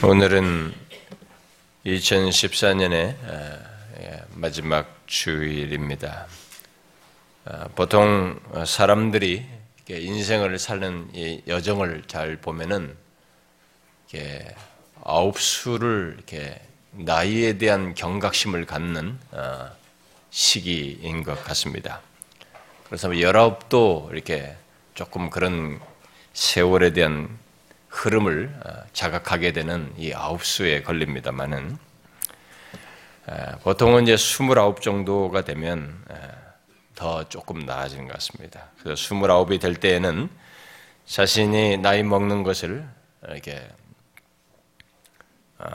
오늘은 2014년의 예, 마지막 주일입니다. 아, 보통 사람들이 인생을 사는 여정을 잘 보면은 아홉 수를 이렇게 나이에 대한 경각심을 갖는 어, 시기인 것 같습니다. 그래서 열아홉도 이렇게 조금 그런 세월에 대한 흐름을 어, 자각하게 되는 이 아홉 수에 걸립니다만은 보통은 이제 스물아홉 정도가 되면 더 조금 나아지는 것 같습니다. 그래서 스물아홉이 될 때에는 자신이 나이 먹는 것을 이렇게 어,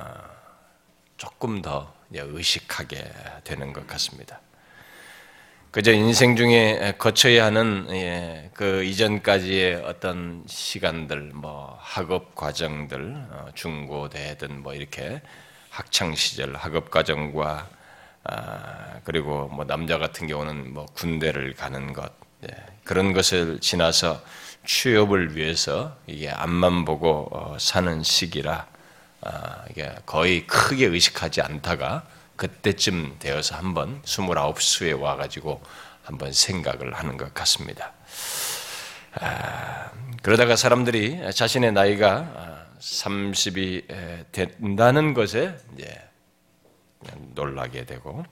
조금 더 의식하게 되는 것 같습니다. 그저 인생 중에 거쳐야 하는 예, 그 이전까지의 어떤 시간들, 뭐 학업 과정들, 어, 중고대든 뭐 이렇게 학창 시절 학업 과정과 아, 그리고 뭐 남자 같은 경우는 뭐 군대를 가는 것 예, 그런 것을 지나서 취업을 위해서 이게 앞만 보고 어, 사는 시기라 아, 이게 거의 크게 의식하지 않다가 그때쯤 되어서 한번 29수에 와가지고 한번 생각을 하는 것 같습니다. 아, 그러다가 사람들이 자신의 나이가 30이 된다는 것에 이제 놀라게 되고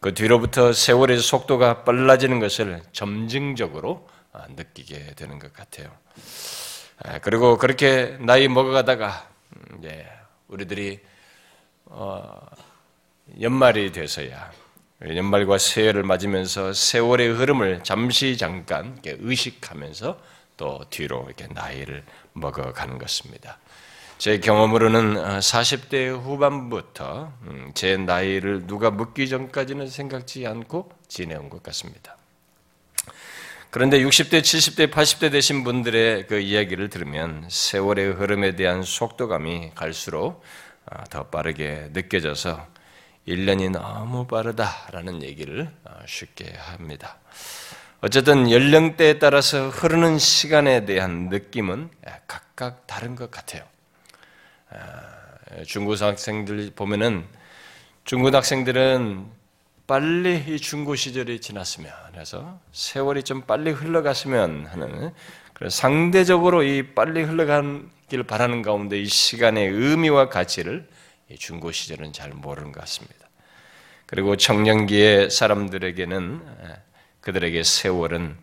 그 뒤로부터 세월의 속도가 빨라지는 것을 점증적으로 아, 느끼게 되는 것 같아요. 아, 그리고 그렇게 나이 먹어가다가 음, 이제 우리들이 어 연말이 돼서야 연말과 새해를 맞으면서 세월의 흐름을 잠시 잠깐 의식하면서 또 뒤로 이렇게 나이를 먹어가는 것입니다. 제 경험으로는 40대 후반부터 음, 제 나이를 누가 묻기 전까지는 생각지 않고 지내온 것 같습니다. 그런데 60대, 70대, 80대 되신 분들의 그 이야기를 들으면 세월의 흐름에 대한 속도감이 갈수록 아, 더 빠르게 느껴져서 1년이 너무 빠르다라는 얘기를 어, 쉽게 합니다. 어쨌든 연령대에 따라서 흐르는 시간에 대한 느낌은 각각 다른 것 같아요. 아, 중고 학생들 보면은 중고 학생들은 빨리 이 중고 시절이 지났으면 해서 세월이 좀 빨리 흘러갔으면 하는 상대적으로 이 빨리 흘러가길 바라는 가운데 이 시간의 의미와 가치를 중고 시절은 잘 모르는 것 같습니다. 그리고 청년기의 사람들에게는 그들에게 세월은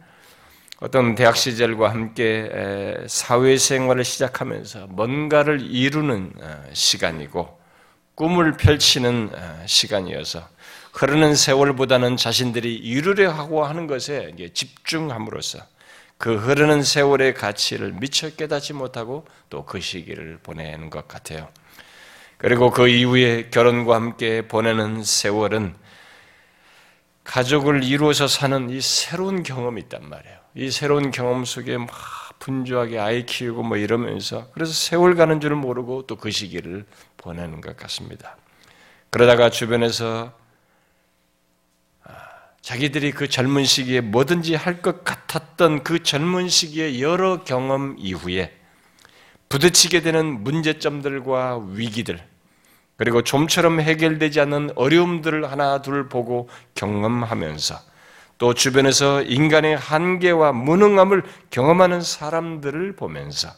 어떤 대학 시절과 함께 사회생활을 시작하면서 뭔가를 이루는 시간이고 꿈을 펼치는 시간이어서 흐르는 세월보다는 자신들이 이루려 하고 하는 것에 집중함으로써 그 흐르는 세월의 가치를 미처 깨닫지 못하고 또 그 시기를 보내는 것 같아요. 그리고 그 이후에 결혼과 함께 보내는 세월은 가족을 이루어서 사는 이 새로운 경험이 있단 말이에요. 이 새로운 경험 속에 막 분주하게 아이 키우고 뭐 이러면서 그래서 세월 가는 줄 모르고 또 그 시기를 보내는 것 같습니다. 그러다가 주변에서 아, 자기들이 그 젊은 시기에 뭐든지 할 것 같았던 그 젊은 시기의 여러 경험 이후에 부딪히게 되는 문제점들과 위기들, 그리고 좀처럼 해결되지 않는 어려움들을 하나 둘 보고 경험하면서 또 주변에서 인간의 한계와 무능함을 경험하는 사람들을 보면서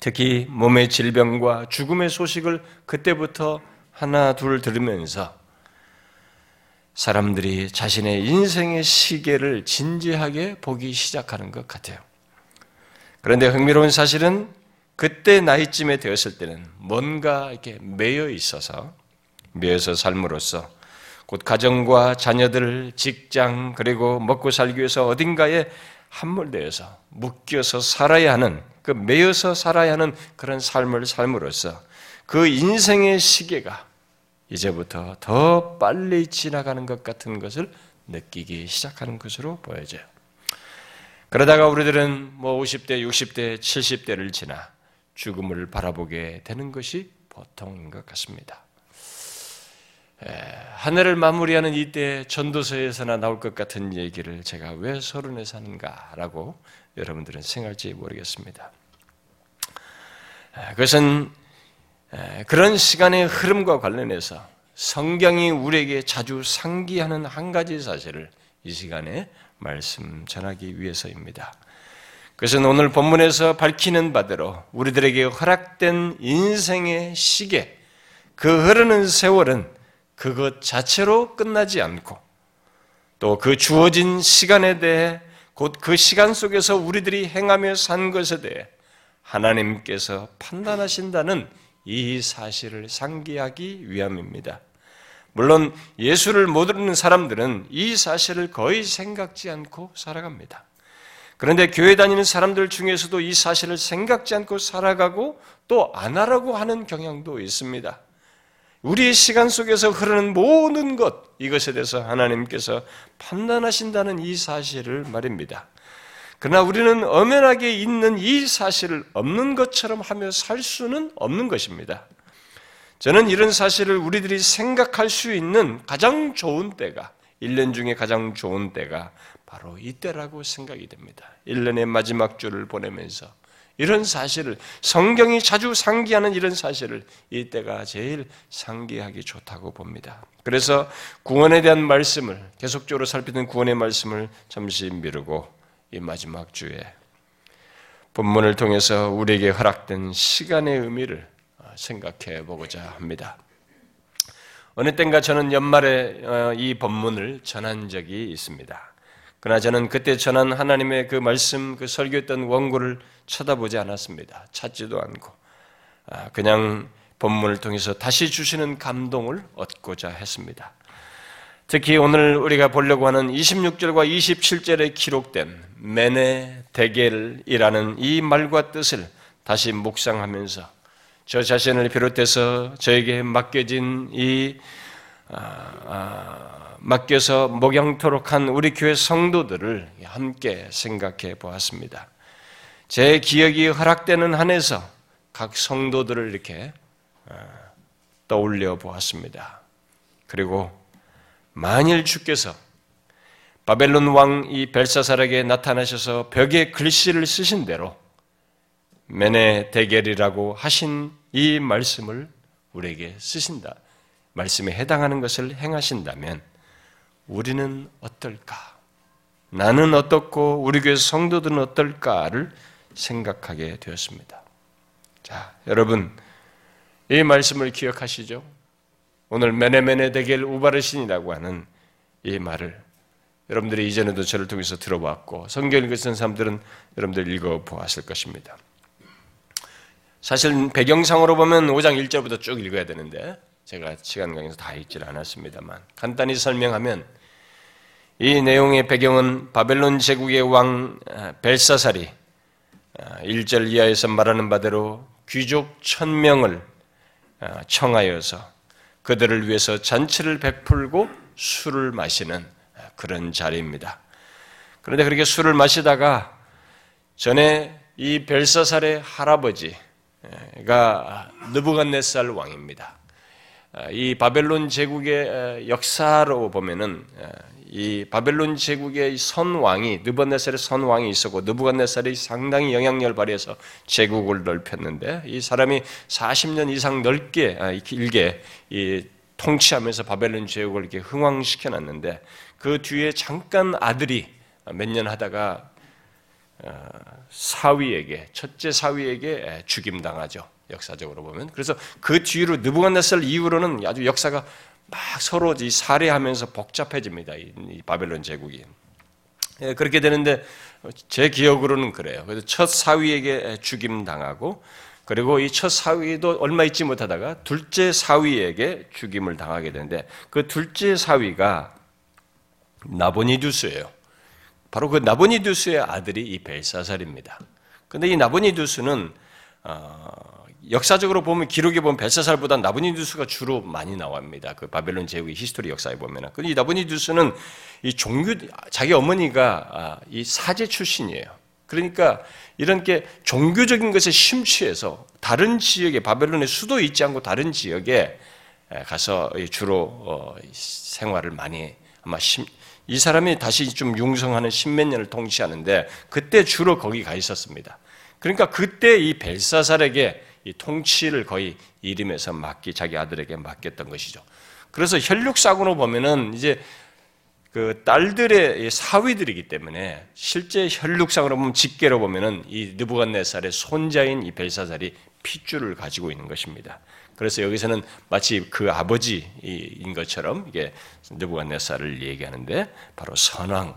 특히 몸의 질병과 죽음의 소식을 그때부터 하나 둘 들으면서 사람들이 자신의 인생의 시계를 진지하게 보기 시작하는 것 같아요. 그런데 흥미로운 사실은 그때 나이쯤에 되었을 때는 뭔가 이렇게 매여 있어서 매여서 삶으로써 곧 가정과 자녀들, 직장 그리고 먹고 살기 위해서 어딘가에 함몰되어서 묶여서 살아야 하는 그 매여서 살아야 하는 그런 삶을 삶으로써 그 인생의 시계가 이제부터 더 빨리 지나가는 것 같은 것을 느끼기 시작하는 것으로 보여져요. 그러다가 우리들은 뭐 50대, 60대, 70대를 지나 죽음을 바라보게 되는 것이 보통인 것 같습니다. 한 해를 마무리하는 이때 전도서에서나 나올 것 같은 얘기를 제가 왜 서른에 사는가라고 여러분들은 생각할지 모르겠습니다. 그것은 그런 시간의 흐름과 관련해서 성경이 우리에게 자주 상기하는 한 가지 사실을 이 시간에 말씀 전하기 위해서입니다. 그것은 오늘 본문에서 밝히는 바대로 우리들에게 허락된 인생의 시계, 그 흐르는 세월은 그것 자체로 끝나지 않고 또 그 주어진 시간에 대해 곧 그 시간 속에서 우리들이 행하며 산 것에 대해 하나님께서 판단하신다는 이 사실을 상기하기 위함입니다. 물론 예수를 모르는 사람들은 이 사실을 거의 생각지 않고 살아갑니다. 그런데 교회 다니는 사람들 중에서도 이 사실을 생각지 않고 살아가고 또 안 하라고 하는 경향도 있습니다. 우리의 시간 속에서 흐르는 모든 것, 이것에 대해서 하나님께서 판단하신다는 이 사실을 말입니다. 그러나 우리는 엄연하게 있는 이 사실을 없는 것처럼 하며 살 수는 없는 것입니다. 저는 이런 사실을 우리들이 생각할 수 있는 가장 좋은 때가 1년 중에 가장 좋은 때가 바로 이때라고 생각이 됩니다. 1년의 마지막 주를 보내면서 이런 사실을 성경이 자주 상기하는 이런 사실을 이때가 제일 상기하기 좋다고 봅니다. 그래서 구원에 대한 말씀을 계속적으로 살피던 구원의 말씀을 잠시 미루고 이 마지막 주에 본문을 통해서 우리에게 허락된 시간의 의미를 생각해 보고자 합니다. 어느 땐가 저는 연말에 어, 이 본문을 전한 적이 있습니다. 그러나 저는 그때 전한 하나님의 그 말씀, 그 설교했던 원고를 쳐다보지 않았습니다. 찾지도 않고 아, 그냥 본문을 통해서 다시 주시는 감동을 얻고자 했습니다. 특히 오늘 우리가 보려고 하는 26절과 27절에 기록된 메네 데겔이라는 이 말과 뜻을 다시 묵상하면서 저 자신을 비롯해서 저에게 맡겨진 이 아, 아, 맡겨서 목양토록 한 우리 교회 성도들을 함께 생각해 보았습니다. 제 기억이 허락되는 한에서 각 성도들을 이렇게 아, 떠올려 보았습니다. 그리고 만일 주께서 바벨론 왕 이 벨사살에게 나타나셔서 벽에 글씨를 쓰신 대로 메네 대결이라고 하신 이 말씀을 우리에게 쓰신다. 말씀에 해당하는 것을 행하신다면 우리는 어떨까? 나는 어떻고 우리 교회 성도들은 어떨까를 생각하게 되었습니다. 자, 여러분 이 말씀을 기억하시죠? 오늘 메네메네 대겔 우바르신이라고 하는 이 말을 여러분들이 이전에도 저를 통해서 들어봤고 성경 읽었던 사람들은 여러분들 읽어 보았을 것입니다. 사실 배경상으로 보면 5장 1절부터 쭉 읽어야 되는데 제가 시간 관계에서 다 읽질 않았습니다만 간단히 설명하면 이 내용의 배경은 바벨론 제국의 왕 아, 벨사살이 1절 아, 이하에서 말하는 바대로 귀족 천명을 아, 청하여서 그들을 위해서 잔치를 베풀고 술을 마시는 그런 자리입니다. 그런데 그렇게 술을 마시다가 전에 이 벨사살의 할아버지 가 느부갓네살 왕입니다. 아, 이 바벨론 제국의 역사로 보면은 이 바벨론 제국의 선왕이 느부갓네살의 선왕이 있었고 느부갓네살이 상당히 영향력을 발휘해서 제국을 넓혔는데 이 사람이 40년 이상 넓게 아, 길게 이 통치하면서 바벨론 제국을 이렇게 흥왕시켜 놨는데 그 뒤에 잠깐 아들이 몇 년 하다가 어, 사위에게 첫째 사위에게 죽임 당하죠. 역사적으로 보면 그래서 그 뒤로 느부갓네살 이후로는 아주 역사가 막 서로 살해하면서 복잡해집니다. 이 바벨론 제국이 예, 그렇게 되는데 제 기억으로는 그래요. 그래서 첫 사위에게 죽임 당하고 그리고 이 첫 사위도 얼마 있지 못하다가 둘째 사위에게 죽임을 당하게 되는데 그 둘째 사위가 나보니두스예요. 바로 그 나보니두스의 아들이 이 벨사살입니다. 근데 이 나보니두스는 어, 역사적으로 보면 기록에 보면 벨사살보다 나보니두스가 주로 많이 나옵니다. 그 바벨론 제국의 history 역사에 보면은. 근데 이 나보니두스는 이 종교 자기 어머니가 아, 이 사제 출신이에요. 그러니까 이런 게 종교적인 것에 심취해서 다른 지역에 바벨론의 수도 있지 않고 다른 지역에 가서 주로 어, 생활을 많이 아마 이 사람이 다시 좀 융성하는 십몇 년을 통치하는데 그때 주로 거기 가 있었습니다. 그러니까 그때 이 벨사살에게 이 통치를 거의 이름에서 맡기 자기 아들에게 맡겼던 것이죠. 그래서 혈육상으로 보면은 이제 그 딸들의 사위들이기 때문에 실제 혈육상으로 보면 직계로 보면은 이 느부갓네살의 손자인 이 벨사살이 핏줄을 가지고 있는 것입니다. 그래서 여기서는 마치 그 아버지인 것처럼 이게 느부갓네살을 얘기하는데 바로 선왕.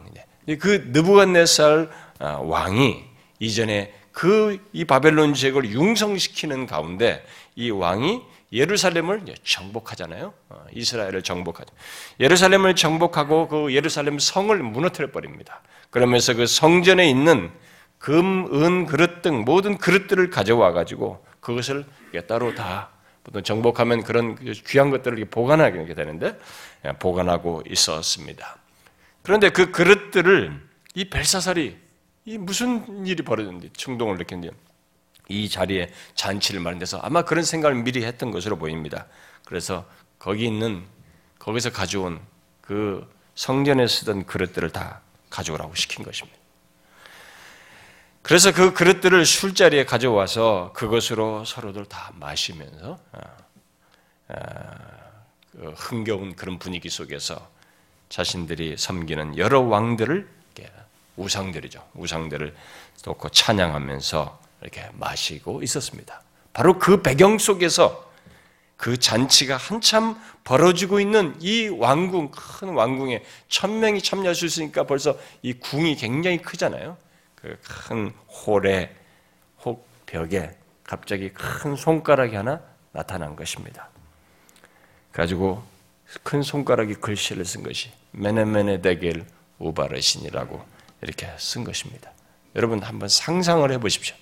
그 느부갓네살 아, 왕이 이전에 그 이 바벨론 지역을 융성시키는 가운데 이 왕이 예루살렘을 정복하잖아요. 어, 이스라엘을 정복하죠. 예루살렘을 정복하고 그 예루살렘 성을 무너뜨려 버립니다. 그러면서 그 성전에 있는 금, 은, 그릇 등 모든 그릇들을 가져와 가지고 그것을 따로 다 보통 정복하면 그런 귀한 것들을 보관하게 되는데 예, 보관하고 있었습니다. 그런데 그 그릇들을 이 벨사살이 이 무슨 일이 벌어졌는지 충동을 느꼈는지 이 자리에 잔치를 마련해서 아마 그런 생각을 미리 했던 것으로 보입니다. 그래서 거기 있는 거기서 가져온 그 성전에 쓰던 그릇들을 다 가져오라고 시킨 것입니다. 그래서 그 그릇들을 술자리에 가져와서 그것으로 서로들 다 마시면서 아, 아, 그 흥겨운 그런 분위기 속에서 자신들이 섬기는 여러 왕들을 우상들이죠. 우상들을 놓고 찬양하면서 이렇게 마시고 있었습니다. 바로 그 배경 속에서 그 잔치가 한참 벌어지고 있는 이 왕궁, 큰 왕궁에 천 명이 참여할 수 있으니까 벌써 이 궁이 굉장히 크잖아요. 그 큰 홀에, 혹 벽에 갑자기 큰 손가락이 하나 나타난 것입니다. 가지고 큰 손가락이 글씨를 쓴 것이 메네메네 데겔 우바르신이라고 이렇게 쓴 것입니다. 여러분 한번 상상을 해 보십시오.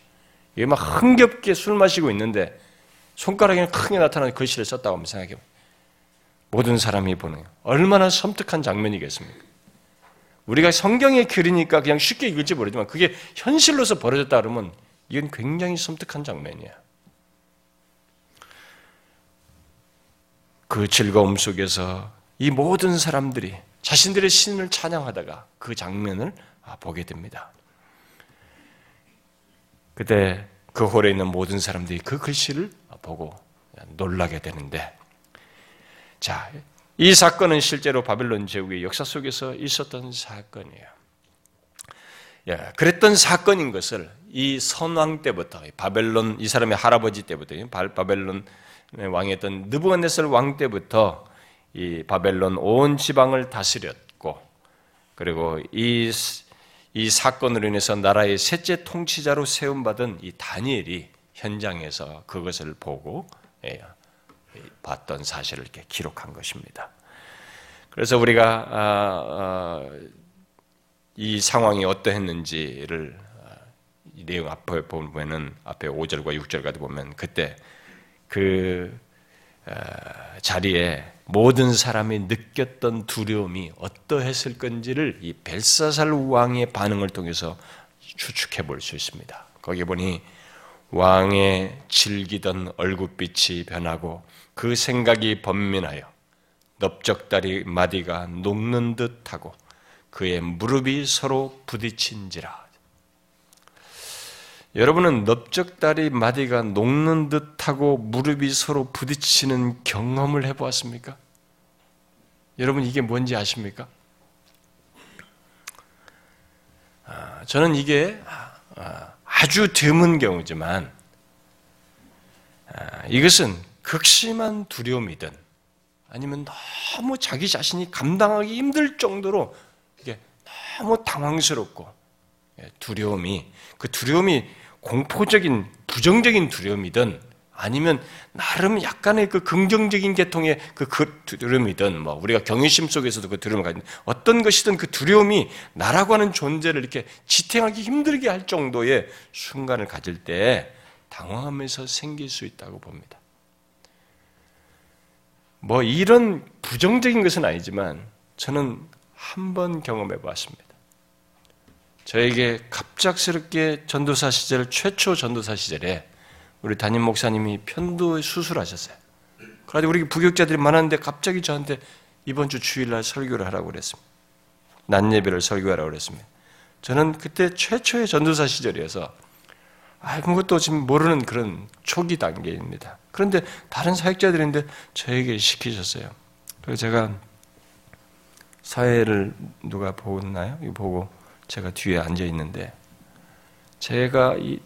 이게 막 흥겹게 술 마시고 있는데 손가락에 크게 나타나는 글씨를 썼다고 한번 생각해 보세요. 모든 사람이 보는 얼마나 섬뜩한 장면이겠습니까? 우리가 성경의 글이니까 그냥 쉽게 읽을지 모르지만 그게 현실로서 벌어졌다 그러면 이건 굉장히 섬뜩한 장면이야. 그 즐거움 속에서 이 모든 사람들이 자신들의 신을 찬양하다가 그 장면을 보게 됩니다. 그때 그 홀에 있는 모든 사람들이 그 글씨를 보고 놀라게 되는데, 자, 이 사건은 실제로 바벨론 제국의 역사 속에서 있었던 사건이에요. 예, 그랬던 사건인 것을 이 선왕 때부터 바벨론 이 사람의 할아버지 때부터 바벨론 왕이었던 느부갓네살 왕 때부터 이 바벨론 온 지방을 다스렸고 그리고 이 이 사건으로 인해서 나라의 셋째 통치자로 세움받은 이 다니엘이 현장에서 그것을 보고 예, 봤던 사실을 이렇게 기록한 것입니다. 그래서 우리가 아, 아, 이 상황이 어떠했는지를 아, 내용 앞에 보면은 앞에 5절과 6절 가 보면 그때 그 자리에 모든 사람이 느꼈던 두려움이 어떠했을 건지를 이 벨사살 왕의 반응을 통해서 추측해 볼 수 있습니다. 거기 보니 왕의 질기던 얼굴빛이 변하고 그 생각이 번민하여 넓적다리 마디가 녹는 듯하고 그의 무릎이 서로 부딪힌지라. 여러분은 넓적다리 마디가 녹는 듯하고 무릎이 서로 부딪히는 경험을 해보았습니까? 여러분 이게 뭔지 아십니까? 아, 저는 이게 아, 아주 드문 경우지만 아, 이것은 극심한 두려움이든 아니면 너무 자기 자신이 감당하기 힘들 정도로 이게 너무 당황스럽고 예, 두려움이 그 두려움이 공포적인 부정적인 두려움이든 아니면 나름 약간의 그 긍정적인 계통의 그, 그 두려움이든 뭐 우리가 경외심 속에서도 그 두려움을 가진 어떤 것이든 그 두려움이 나라고 하는 존재를 이렇게 지탱하기 힘들게 할 정도의 순간을 가질 때 당황하면서 생길 수 있다고 봅니다. 뭐 이런 부정적인 것은 아니지만 저는 한 번 경험해 봤습니다. 저에게 갑작스럽게 전도사 시절 최초 전도사 시절에 우리 담임 목사님이 편도 수술하셨어요. 그래서 우리 부격자들이 많았는데 갑자기 저한테 이번 주 주일날 설교를 하라고 그랬습니다. 낮 예배를 설교하라고 그랬습니다. 저는 그때 최초의 전도사 시절이어서 아, 그것도 지금 모르는 그런 초기 단계입니다. 그런데 다른 사역자들인데 저에게 시키셨어요. 그래서 제가 사회를 누가 보나요? 보고 제가 뒤에 앉아 있는데 제가 이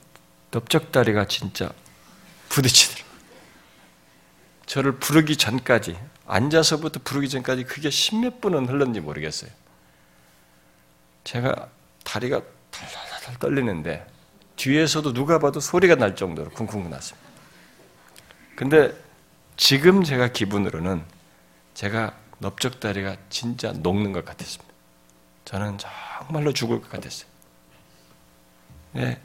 넓적다리가 진짜 부딪히더라고요. 저를 부르기 전까지 앉아서부터 부르기 전까지 그게 십몇 분은 흘렀는지 모르겠어요. 제가 다리가 달달달 떨리는데 뒤에서도 누가 봐도 소리가 날 정도로 쿵쿵 났습니다. 근데 지금 제가 기분으로는 제가 넓적다리가 진짜 녹는 것 같았습니다. 저는 정말로 죽을 것 같았어요. 네,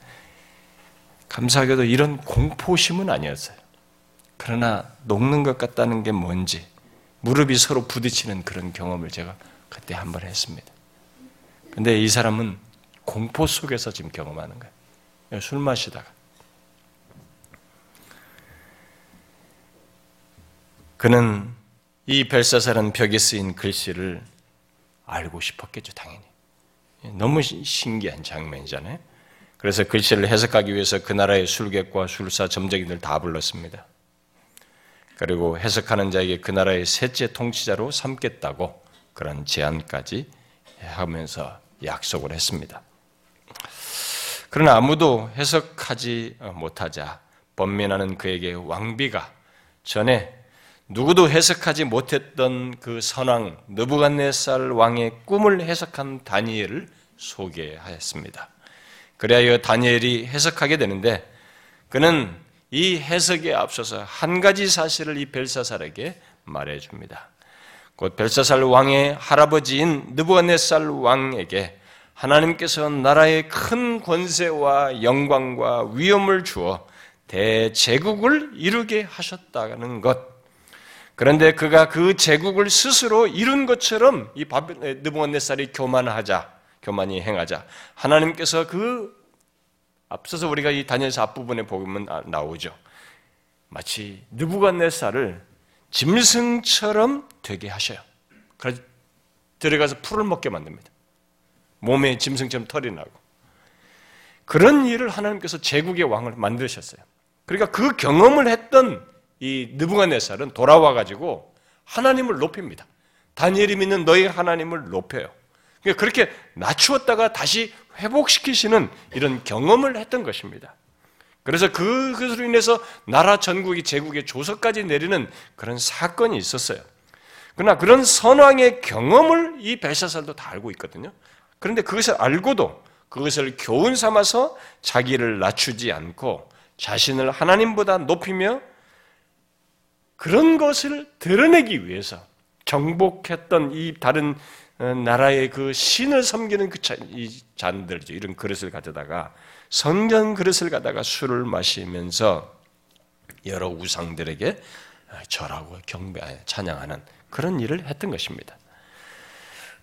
감사하게도 이런 공포심은 아니었어요. 그러나 녹는 것 같다는 게 뭔지 무릎이 서로 부딪히는 그런 경험을 제가 그때 한 번 했습니다. 근데 이 사람은 공포 속에서 지금 경험하는 거예요. 술 마시다가. 그는 이 벨사살은 벽에 쓰인 글씨를 알고 싶었겠죠, 당연히. 너무 신기한 장면이잖아요. 그래서 글씨를 해석하기 위해서 그 나라의 술객과 술사 점쟁이들 다 불렀습니다. 그리고 해석하는 자에게 그 나라의 셋째 통치자로 삼겠다고 그런 제안까지 하면서 약속을 했습니다. 그러나 아무도 해석하지 못하자 번민하는 그에게 왕비가 전에 누구도 해석하지 못했던 그 선왕 느부갓네살 왕의 꿈을 해석한 다니엘을 소개하였습니다. 그래야 다니엘이 해석하게 되는데 그는 이 해석에 앞서서 한 가지 사실을 이 벨사살에게 말해 줍니다. 곧 벨사살 왕의 할아버지인 느부갓네살 왕에게 하나님께서 나라의 큰 권세와 영광과 위엄을 주어 대제국을 이루게 하셨다는 것. 그런데 그가 그 제국을 스스로 이룬 것처럼 이 느부갓네살이 교만하자, 교만이 행하자. 하나님께서 그 앞서서 우리가 이 다니엘서 앞부분에 보면 나오죠. 마치 느부갓네살을 짐승처럼 되게 하셔요. 그래서 들어가서 풀을 먹게 만듭니다. 몸에 짐승처럼 털이 나고. 그런 일을 하나님께서 제국의 왕을 만드셨어요. 그러니까 그 경험을 했던 이 느부갓네살은 돌아와 가지고 하나님을 높입니다. 다니엘이 믿는 너희 하나님을 높여요. 그러니까 그렇게 낮추었다가 다시 회복시키시는 이런 경험을 했던 것입니다. 그래서 그, 그것으로 인해서 나라 전국이 제국의 조서까지 내리는 그런 사건이 있었어요. 그러나 그런 선왕의 경험을 이 벨사살도 다 알고 있거든요. 그런데 그것을 알고도 그것을 교훈 삼아서 자기를 낮추지 않고 자신을 하나님보다 높이며 그런 것을 드러내기 위해서 정복했던 이 다른 어, 나라의 그 신을 섬기는 그 잔들이죠. 이런 그릇을 가져다가 성전 그릇을 가다가 술을 마시면서 여러 우상들에게 절하고 경배, 찬양하는 그런 일을 했던 것입니다.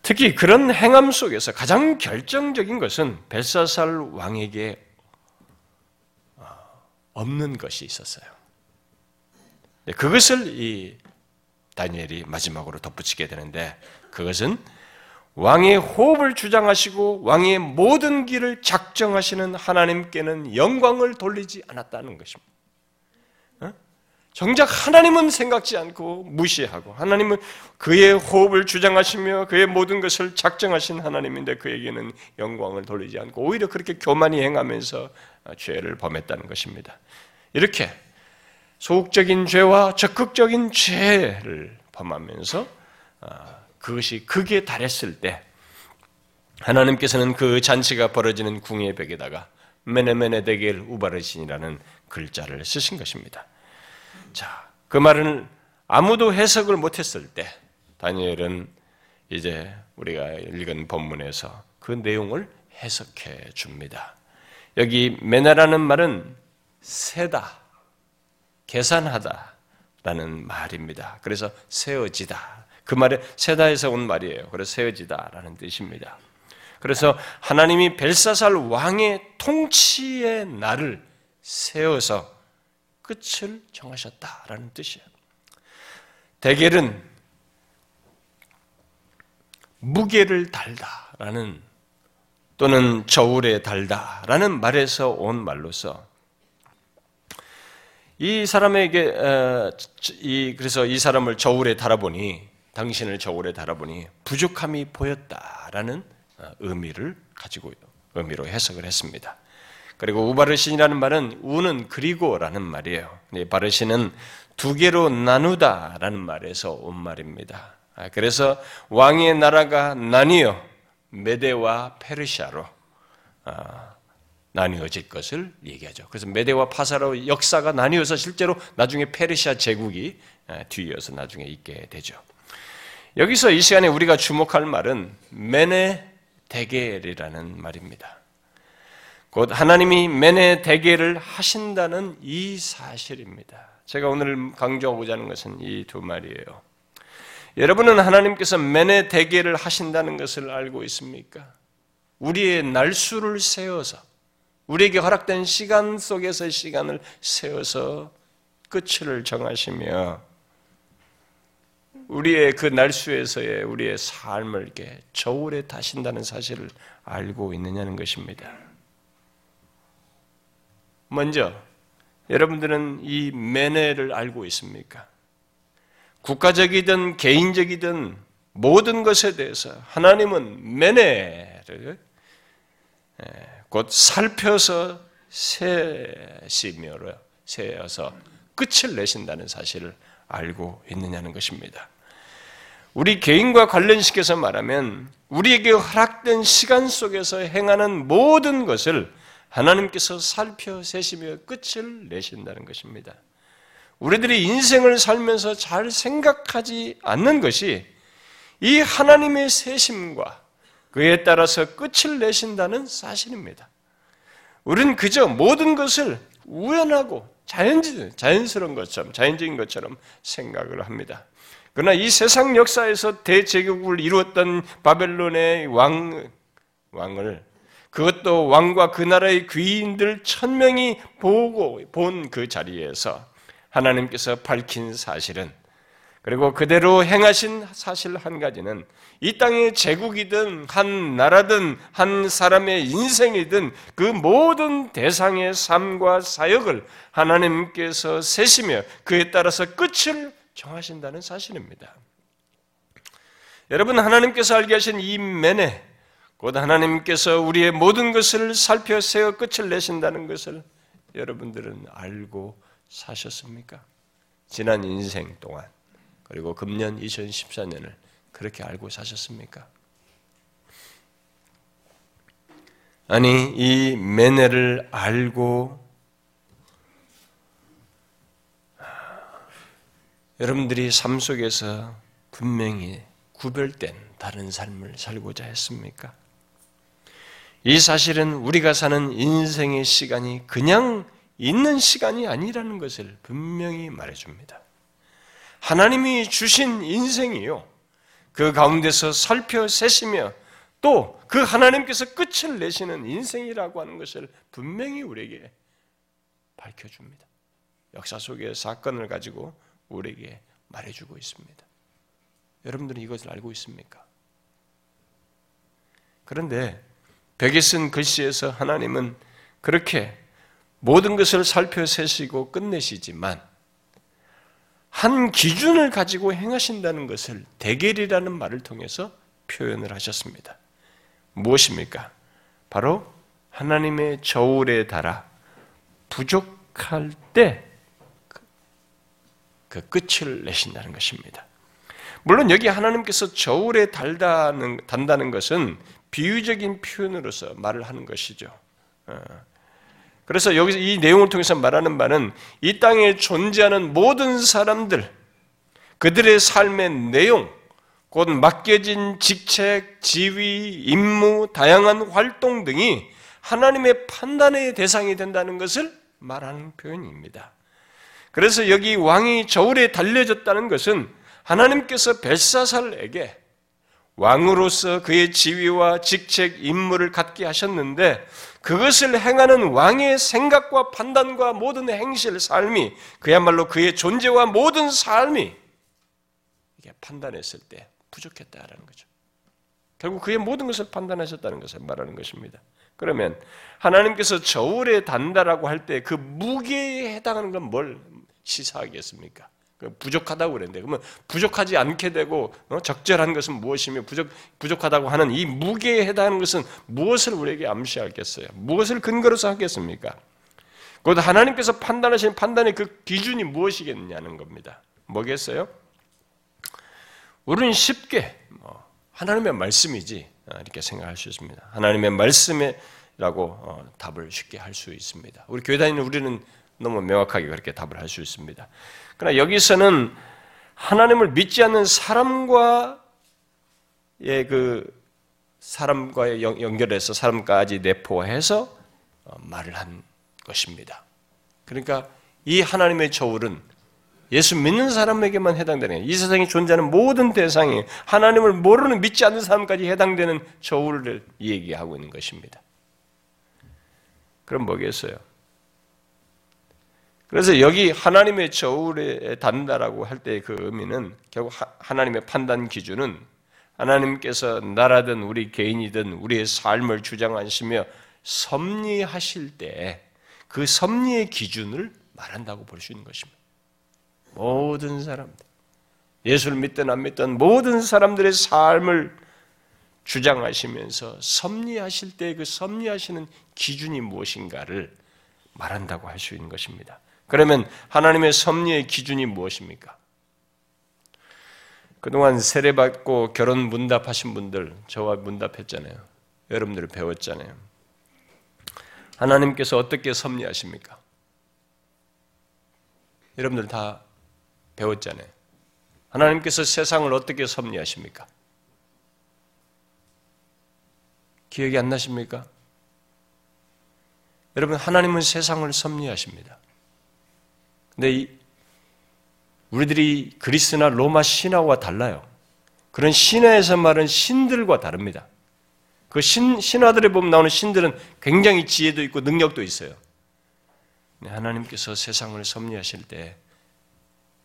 특히 그런 행함 속에서 가장 결정적인 것은 벨사살 왕에게 어, 없는 것이 있었어요. 네, 그것을 이 다니엘이 마지막으로 덧붙이게 되는데 그것은 왕의 호흡을 주장하시고 왕의 모든 길을 작정하시는 하나님께는 영광을 돌리지 않았다는 것입니다. 어? 정작 하나님은 생각지 않고 무시하고 하나님은 그의 호흡을 주장하시며 그의 모든 것을 작정하신 하나님인데 그에게는 영광을 돌리지 않고 오히려 그렇게 교만히 행하면서 죄를 범했다는 것입니다. 이렇게 소극적인 죄와 적극적인 죄를 범하면서 아, 그것이 극에 달했을 때 하나님께서는 그 잔치가 벌어지는 궁의 벽에다가 메네메네 데겔 우바르신이라는 글자를 쓰신 것입니다. 자, 그 말은 아무도 해석을 못했을 때 다니엘은 이제 우리가 읽은 본문에서 그 내용을 해석해 줍니다. 여기 메나라는 말은 세다, 계산하다라는 말입니다. 그래서 세어지다. 그 말에 세다에서 온 말이에요. 그래서 세어지다라는 뜻입니다. 그래서 하나님이 벨사살 왕의 통치의 날을 세워서 끝을 정하셨다라는 뜻이에요. 대결은 무게를 달다라는 또는 저울에 달다라는 말에서 온 말로서 이 사람에게 이 그래서 이 사람을 저울에 달아보니 당신을 저울에 달아보니 부족함이 보였다라는 어, 의미를 가지고 의미로 해석을 했습니다. 그리고 우바르신이라는 말은 우는 그리고라는 말이에요. 바르신은 두 개로 나누다라는 말에서 온 말입니다. 아, 그래서 왕의 나라가 나뉘어 메데와 페르시아로 아, 나뉘어질 것을 얘기하죠. 그래서 메데와 파사로 역사가 나뉘어서 실제로 나중에 페르시아 제국이 아, 뒤이어서 나중에 있게 되죠. 여기서 이 시간에 우리가 주목할 말은 메네 대겔이라는 말입니다. 곧 하나님이 메네 대계를 하신다는 이 사실입니다. 제가 오늘 강조하고자 하는 것은 이 두 말이에요. 여러분은 하나님께서 메네 대계를 하신다는 것을 알고 있습니까? 우리의 날수를 세워서 우리에게 허락된 시간 속에서 시간을 세워서 끝을 정하시며 우리의 그 날수에서의 우리의 삶을 이렇게 저울에 타신다는 사실을 알고 있느냐는 것입니다. 먼저 여러분들은 이 매네를 알고 있습니까? 국가적이든 개인적이든 모든 것에 대해서 하나님은 매네를 곧 살펴서 세시며 세어서 끝을 내신다는 사실을 알고 있느냐는 것입니다. 우리 개인과 관련시켜서 말하면 우리에게 허락된 시간 속에서 행하는 모든 것을 하나님께서 살펴 세시며 끝을 내신다는 것입니다. 우리들이 인생을 살면서 잘 생각하지 않는 것이 이 하나님의 세심과 그에 따라서 끝을 내신다는 사실입니다. 우리는 그저 모든 것을 우연하고 자연스러운 것처럼, 자연적인 것처럼 생각을 합니다. 그러나 이 세상 역사에서 대제국을 이루었던 바벨론의 왕, 왕을 그것도 왕과 그 나라의 귀인들 천명이 보고 본 그 자리에서 하나님께서 밝힌 사실은 그리고 그대로 행하신 사실 한 가지는 이 땅의 제국이든 한 나라든 한 사람의 인생이든 그 모든 대상의 삶과 사역을 하나님께서 세시며 그에 따라서 끝을 정하신다는 사실입니다. 여러분 하나님께서 알게 하신 이 맨에 곧 하나님께서 우리의 모든 것을 살펴 세어 끝을 내신다는 것을 여러분들은 알고 사셨습니까? 지난 인생 동안 그리고 금년 2014년을 그렇게 알고 사셨습니까? 아니 이 매네를 알고 여러분들이 삶 속에서 분명히 구별된 다른 삶을 살고자 했습니까? 이 사실은 우리가 사는 인생의 시간이 그냥 있는 시간이 아니라는 것을 분명히 말해줍니다. 하나님이 주신 인생이요. 그 가운데서 살펴 세시며 또 그 하나님께서 끝을 내시는 인생이라고 하는 것을 분명히 우리에게 밝혀줍니다. 역사 속의 사건을 가지고 우리에게 말해주고 있습니다. 여러분들은 이것을 알고 있습니까? 그런데 벽에 쓴 글씨에서 하나님은 그렇게 모든 것을 살펴 세시고 끝내시지만 한 기준을 가지고 행하신다는 것을 대결이라는 말을 통해서 표현을 하셨습니다. 무엇입니까? 바로 하나님의 저울에 달아 부족할 때 그그 끝을 내신다는 것입니다. 물론 여기 하나님께서 저울에 달다는, 단다는 것은 비유적인 표현으로서 말을 하는 것이죠. 어. 그래서 여기서 이 내용을 통해서 말하는 바는 이 땅에 존재하는 모든 사람들, 그들의 삶의 내용, 곧 맡겨진 직책, 지위, 임무, 다양한 활동 등이 하나님의 판단의 대상이 된다는 것을 말하는 표현입니다. 그래서 여기 왕이 저울에 달려졌다는 것은 하나님께서 벨사살에게 왕으로서 그의 지위와 직책, 임무를 갖게 하셨는데 그것을 행하는 왕의 생각과 판단과 모든 행실, 삶이 그야말로 그의 존재와 모든 삶이 이게 판단했을 때 부족했다라는 거죠. 결국 그의 모든 것을 판단하셨다는 것을 말하는 것입니다. 그러면 하나님께서 저울에 단다라고 할 때 그 무게에 해당하는 건 뭘 시사하겠습니까? 그 부족하다고 그랬는데 그러면 부족하지 않게 되고 어? 적절한 것은 무엇이며 부족 부족하다고 하는 이 무게에 해당하는 것은 무엇을 우리에게 암시하겠어요? 무엇을 근거로서 하겠습니까? 곧 하나님께서 판단하신 판단의 그 기준이 무엇이겠느냐는 겁니다. 뭐겠어요? 우리는 쉽게 뭐 하나님의 말씀이지 어, 이렇게 생각할 수 있습니다. 하나님의 말씀이라고 어, 답을 쉽게 할 수 있습니다. 우리 교회 다니는 우리는 너무 명확하게 그렇게 답을 할 수 있습니다. 그러나 여기서는 하나님을 믿지 않는 사람과의 그 사람과의 연결해서 사람까지 내포해서 어, 말을 한 것입니다. 그러니까 이 하나님의 저울은 예수 믿는 사람에게만 해당되는 이 세상에 존재하는 모든 대상이 하나님을 모르는 믿지 않는 사람까지 해당되는 저울을 얘기하고 있는 것입니다. 그럼 뭐겠어요? 그래서 여기 하나님의 저울에 단다라고 할 때 그 의미는 결국 하나님의 판단 기준은 하나님께서 나라든 우리 개인이든 우리의 삶을 주장하시며 섭리하실 때 그 섭리의 기준을 말한다고 볼 수 있는 것입니다. 모든 사람들, 예수를 믿든 안 믿든 모든 사람들의 삶을 주장하시면서 섭리하실 때 그 섭리하시는 기준이 무엇인가를 말한다고 할 수 있는 것입니다. 그러면 하나님의 섭리의 기준이 무엇입니까? 그동안 세례받고 결혼 문답하신 분들, 저와 문답했잖아요. 여러분들이 배웠잖아요. 하나님께서 어떻게 섭리하십니까? 여러분들 다 배웠잖아요. 하나님께서 세상을 어떻게 섭리하십니까? 기억이 안 나십니까? 여러분, 하나님은 세상을 섭리하십니다. 근데 이, 우리들이 그리스나 로마 신화와 달라요. 그런 신화에서 말은 신들과 다릅니다. 그 신, 신화들에 보면 나오는 신들은 굉장히 지혜도 있고 능력도 있어요. 하나님께서 세상을 섭리하실 때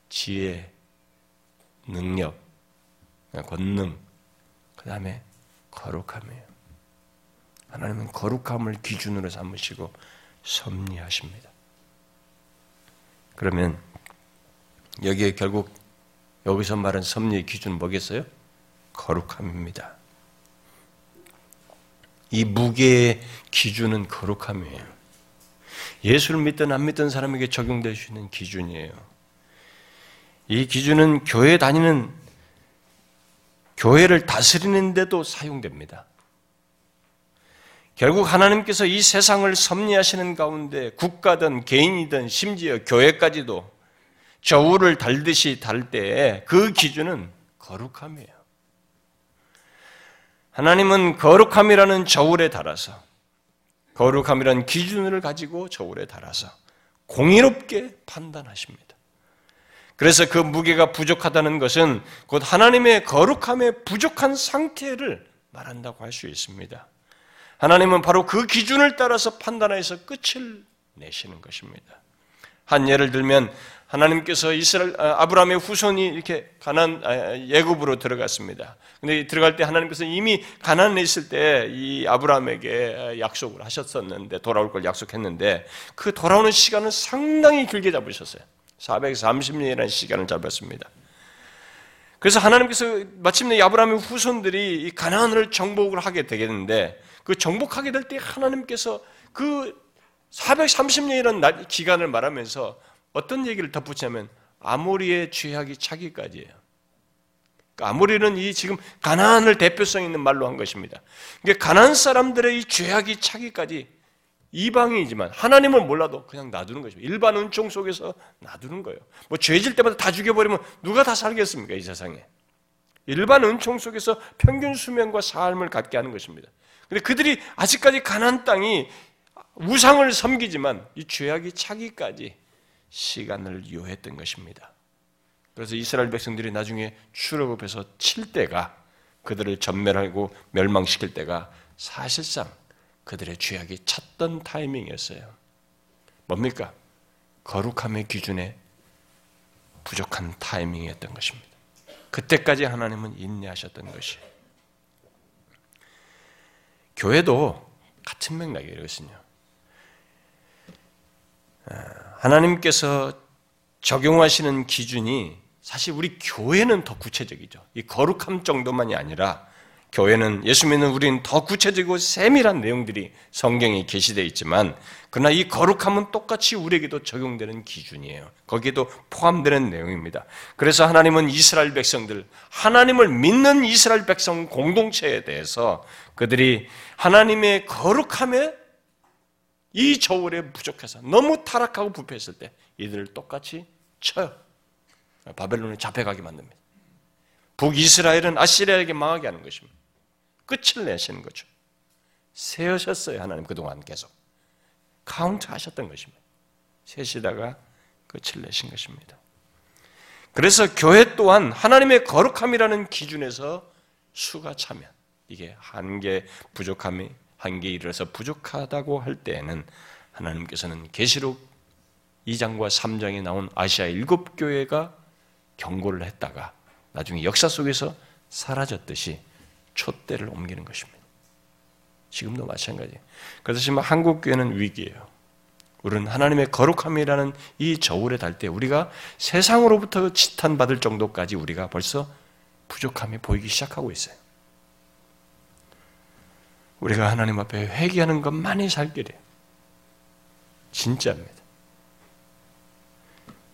지혜, 능력, 권능, 그 다음에 거룩함이에요. 하나님은 거룩함을 기준으로 삼으시고 섭리하십니다. 그러면 여기에 결국 여기서 말한 섭리의 기준은 뭐겠어요? 거룩함입니다. 이 무게의 기준은 거룩함이에요. 예수를 믿든 안 믿든 사람에게 적용될 수 있는 기준이에요. 이 기준은 교회 다니는 교회를 다스리는데도 사용됩니다. 결국 하나님께서 이 세상을 섭리하시는 가운데 국가든 개인이든 심지어 교회까지도 저울을 달듯이 달 때에 그 기준은 거룩함이에요. 하나님은 거룩함이라는 저울에 달아서 거룩함이라는 기준을 가지고 저울에 달아서 공의롭게 판단하십니다. 그래서 그 무게가 부족하다는 것은 곧 하나님의 거룩함의 부족한 상태를 말한다고 할 수 있습니다. 하나님은 바로 그 기준을 따라서 판단해서 끝을 내시는 것입니다. 한 예를 들면 하나님께서 이스라엘 아, 아브라함의 후손이 이렇게 가난 아, 예굽으로 들어갔습니다. 근데 들어갈 때 하나님께서 이미 가난에 있을 때 이 아브라함에게 약속을 하셨었는데 돌아올 걸 약속했는데 그 돌아오는 시간은 상당히 길게 잡으셨어요. 430년이라는 시간을 잡았습니다. 그래서 하나님께서 마침내 아브라함의 후손들이 이 가나안을 정복을 하게 되겠는데 그 정복하게 될 때 하나님께서 그 430년이라는 기간을 말하면서 어떤 얘기를 덧붙이냐면 아모리의 죄악이 차기까지예요. 그러니까 아모리는 이 지금 가나안을 대표성 있는 말로 한 것입니다. 그러니까 가나안 사람들의 이 죄악이 차기까지 이방인이지만 하나님을 몰라도 그냥 놔두는 것입니다. 일반 은총 속에서 놔두는 거예요. 뭐 죄질 때마다 다 죽여버리면 누가 다 살겠습니까 이 세상에? 일반 은총 속에서 평균 수명과 삶을 갖게 하는 것입니다. 근데 그들이 아직까지 가난 땅이 우상을 섬기지만 이 죄악이 차기까지 시간을 요했던 것입니다. 그래서 이스라엘 백성들이 나중에 출애굽해서 칠 때가 그들을 전멸하고 멸망시킬 때가 사실상 그들의 죄악이 찼던 타이밍이었어요. 뭡니까? 거룩함의 기준에 부족한 타이밍이었던 것입니다. 그때까지 하나님은 인내하셨던 것이. 교회도 같은 이것은요. 아, 하나님께서 적용하시는 기준이 사실 우리 교회는 더 구체적이죠. 이 거룩함 정도만이 아니라 교회는 예수 믿는 우리는 더 구체적이고 세밀한 내용들이 성경에 게시되어 있지만 그러나 이 거룩함은 똑같이 우리에게도 적용되는 기준이에요. 거기에도 포함되는 내용입니다. 그래서 하나님은 이스라엘 백성들, 하나님을 믿는 이스라엘 백성 공동체에 대해서 그들이 하나님의 거룩함에 이 저울에 부족해서 너무 타락하고 부패했을 때 이들을 똑같이 쳐요. 바벨론에 잡혀가게 만듭니다. 북이스라엘은 아시리아에게 망하게 하는 것입니다. 끝을 내시는 거죠. 세우셨어요, 하나님 그동안 계속. 카운트 하셨던 것입니다. 세시다가 끝을 내신 것입니다. 그래서 교회 또한 하나님의 거룩함이라는 기준에서 수가 차면 이게 한계 부족함이 한계 이르러서 부족하다고 할 때에는 하나님께서는 계시록 2장과 3장에 나온 아시아 일곱 교회가 경고를 했다가 나중에 역사 속에서 사라졌듯이 촛대를 옮기는 것입니다. 지금도 마찬가지예요. 그래서 지금 한국 교회는 위기예요. 우리는 하나님의 거룩함이라는 이 저울에 달 때 우리가 세상으로부터 지탄받을 정도까지 우리가 벌써 부족함이 보이기 시작하고 있어요. 우리가 하나님 앞에 회개하는 것만이 살 길이에요. 진짜입니다.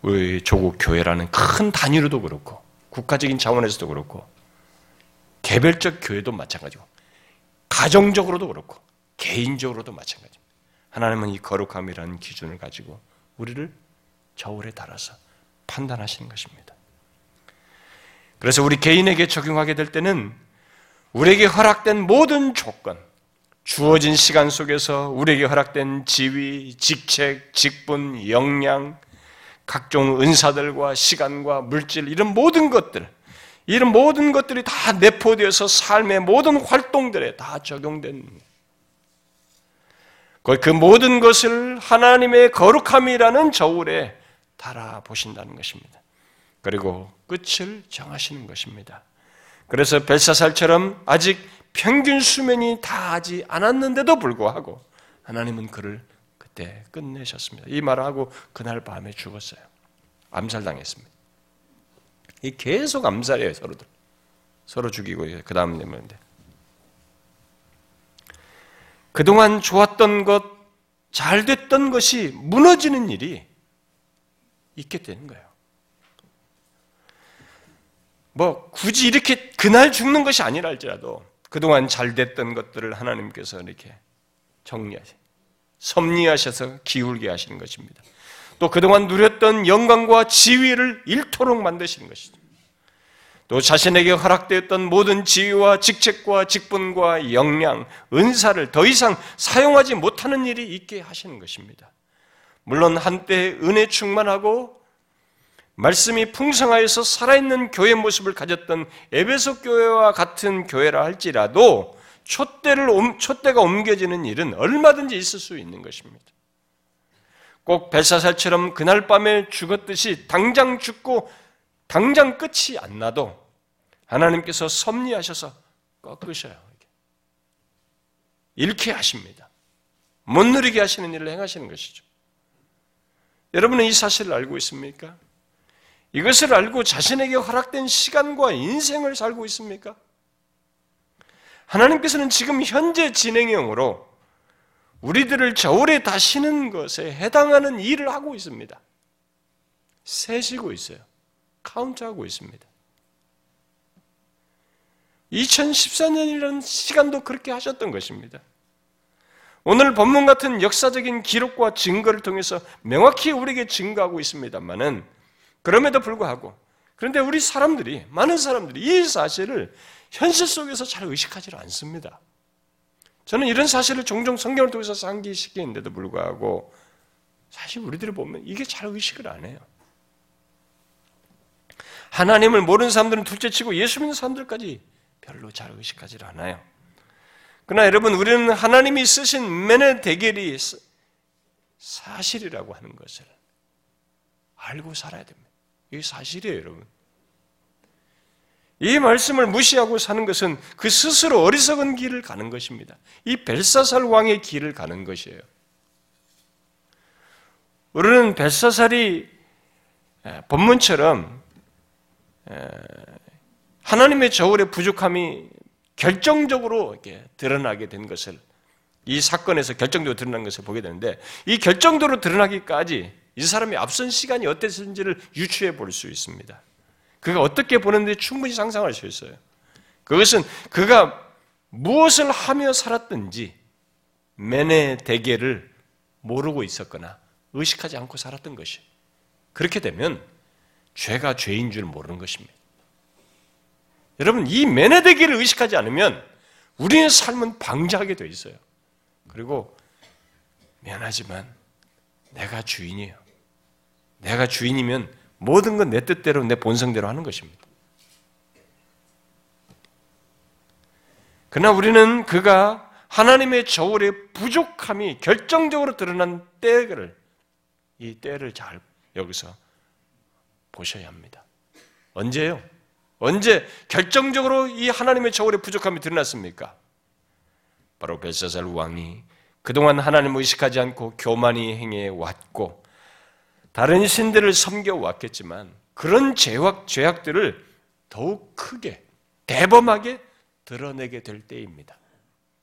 우리 조국 교회라는 큰 단위로도 그렇고 국가적인 차원에서도 그렇고 개별적 교회도 마찬가지고 가정적으로도 그렇고 개인적으로도 마찬가지입니다. 하나님은 이 거룩함이라는 기준을 가지고 우리를 저울에 달아서 판단하시는 것입니다. 그래서 우리 개인에게 적용하게 될 때는 우리에게 허락된 모든 조건, 주어진 시간 속에서 우리에게 허락된 지위, 직책, 직분, 역량, 각종 은사들과 시간과 물질 이런 모든 것들 이런 모든 것들이 다 내포되어서 삶의 모든 활동들에 다 적용된 그 모든 것을 하나님의 거룩함이라는 저울에 달아 보신다는 것입니다. 그리고 끝을 정하시는 것입니다. 그래서 벨사살처럼 아직 평균 수명이 다하지 않았는데도 불구하고 하나님은 그를 그때 끝내셨습니다. 이 말을 하고 그날 밤에 죽었어요. 암살당했습니다. 이 계속 암살이에요, 서로들. 서로 죽이고 그 다음 내면인데. 그동안 좋았던 것, 잘 됐던 것이 무너지는 일이 있게 되는 거예요. 뭐 굳이 이렇게 그날 죽는 것이 아니라 할지라도 그동안 잘 됐던 것들을 하나님께서 이렇게 정리하시, 섭리하셔서 기울게 하시는 것입니다. 또 그동안 누렸던 영광과 지위를 일토록 만드시는 것이죠. 또 자신에게 허락되었던 모든 지위와 직책과 직분과 역량, 은사를 더 이상 사용하지 못하는 일이 있게 하시는 것입니다. 물론 한때 은혜 충만하고 말씀이 풍성하여서 살아있는 교회 모습을 가졌던 에베소 교회와 같은 교회라 할지라도 촛대를 촛대가 옮겨지는 일은 얼마든지 있을 수 있는 것입니다. 꼭 벨사살처럼 그날 밤에 죽었듯이 당장 죽고 당장 끝이 안 나도 하나님께서 섭리하셔서 꺾으셔요. 잃게 하십니다. 못 누리게 하시는 일을 행하시는 것이죠. 여러분은 이 사실을 알고 있습니까? 이것을 알고 자신에게 허락된 시간과 인생을 살고 있습니까? 하나님께서는 지금 현재 진행형으로 우리들을 저울에 다시는 것에 해당하는 일을 하고 있습니다. 세시고 있어요. 카운트하고 있습니다. 2014년이라는 시간도 그렇게 하셨던 것입니다. 오늘 본문 같은 역사적인 기록과 증거를 통해서 명확히 우리에게 증거하고 있습니다만은 그럼에도 불구하고 그런데 우리 사람들이 많은 사람들이 이 사실을 현실 속에서 잘 의식하지 않습니다. 저는 이런 사실을 종종 성경을 통해서 상기시키는데도 불구하고 사실 우리들이 보면 이게 잘 의식을 안 해요. 하나님을 모르는 사람들은 둘째치고 예수 믿는 사람들까지 별로 잘 의식하지 않아요. 그러나 여러분 우리는 하나님이 쓰신 맨의 대결이 사실이라고 하는 것을 알고 살아야 됩니다. 이게 사실이에요, 여러분. 이 말씀을 무시하고 사는 것은 그 스스로 어리석은 길을 가는 것입니다. 이 벨사살 왕의 길을 가는 것이에요. 우리는 벨사살이 본문처럼 하나님의 저울의 부족함이 결정적으로 이렇게 드러나게 된 것을 이 사건에서 결정적으로 드러난 것을 보게 되는데 이 결정적으로 드러나기까지 이 사람이 앞선 시간이 어땠는지를 유추해 볼 수 있습니다. 그가 어떻게 보는지 충분히 상상할 수 있어요. 그것은 그가 무엇을 하며 살았든지 맨의 대계를 모르고 있었거나 의식하지 않고 살았던 것이. 그렇게 되면 죄가 죄인 줄 모르는 것입니다. 여러분, 이 맨의 대계를 의식하지 않으면 우리의 삶은 방자하게 되어 있어요. 그리고 미안하지만 내가 주인이에요. 내가 주인이면 모든 건 내 뜻대로 내 본성대로 하는 것입니다. 그러나 우리는 그가 하나님의 저울의 부족함이 결정적으로 드러난 때를 이 때를 잘 여기서 보셔야 합니다. 언제요? 언제 결정적으로 이 하나님의 저울의 부족함이 드러났습니까? 바로 벨사살 왕이 그동안 하나님을 의식하지 않고 교만히 행해 왔고 다른 신들을 섬겨 왔겠지만 그런 죄악 죄악들을 더욱 크게 대범하게 드러내게 될 때입니다.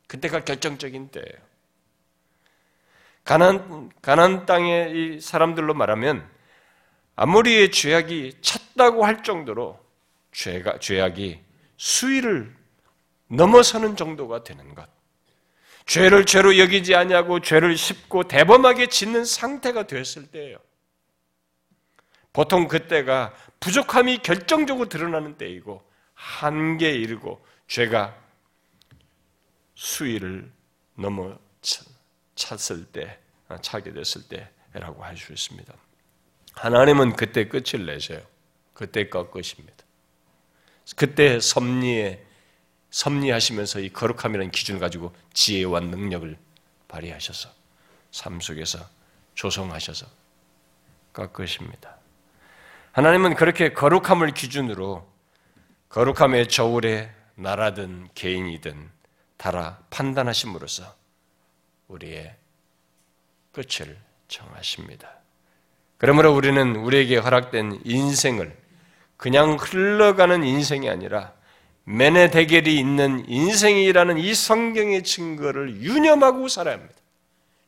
그때가 결정적인 때예요. 가난 가난 땅의 이 사람들로 말하면 아무리의 죄악이 찼다고 할 정도로 죄가 죄악이 수위를 넘어서는 정도가 되는 것. 죄를 죄로 여기지 아니하고 죄를 씹고 대범하게 짓는 상태가 되었을 때예요. 보통 그때가 부족함이 결정적으로 드러나는 때이고 한계에 이르고 죄가 수위를 넘어 찼을 때, 아, 차게 됐을 때라고 할 수 있습니다. 하나님은 그때 끝을 내세요. 그때 끝입니다. 그때 섭리에 섭리하시면서 이 거룩함이라는 기준을 가지고 지혜와 능력을 발휘하셔서 삶 속에서 조성하셔서 꺾으십니다. 하나님은 그렇게 거룩함을 기준으로 거룩함의 저울에 나라든 개인이든 달아 판단하심으로써 우리의 끝을 정하십니다. 그러므로 우리는 우리에게 허락된 인생을 그냥 흘러가는 인생이 아니라 맨의 대결이 있는 인생이라는 이 성경의 증거를 유념하고 살아야 합니다.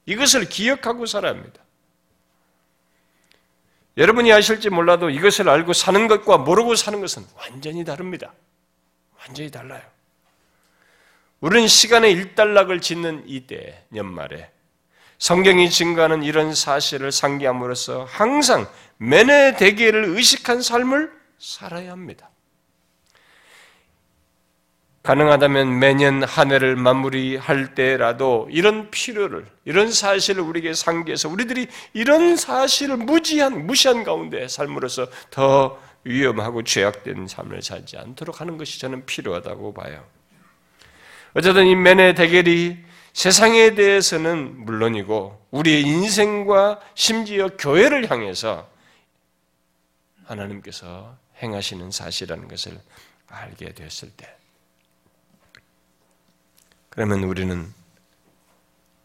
이것을 기억하고 살아야 합니다. 여러분이 아실지 몰라도 이것을 알고 사는 것과 모르고 사는 것은 완전히 다릅니다. 완전히 달라요. 우리는 시간의 일단락을 짓는 이때 연말에 성경이 증거하는 이런 사실을 상기함으로써 항상 맨의 대계를 의식한 삶을 살아야 합니다. 가능하다면 매년 한 해를 마무리할 때라도 이런 필요를, 이런 사실을 우리에게 상기해서 우리들이 이런 사실을 무지한, 무시한 가운데 삶으로서 더 위험하고 죄악된 삶을 살지 않도록 하는 것이 저는 필요하다고 봐요. 어쨌든 이 맨의 대결이 세상에 대해서는 물론이고 우리의 인생과 심지어 교회를 향해서 하나님께서 행하시는 사실이라는 것을 알게 됐을 때 그러면 우리는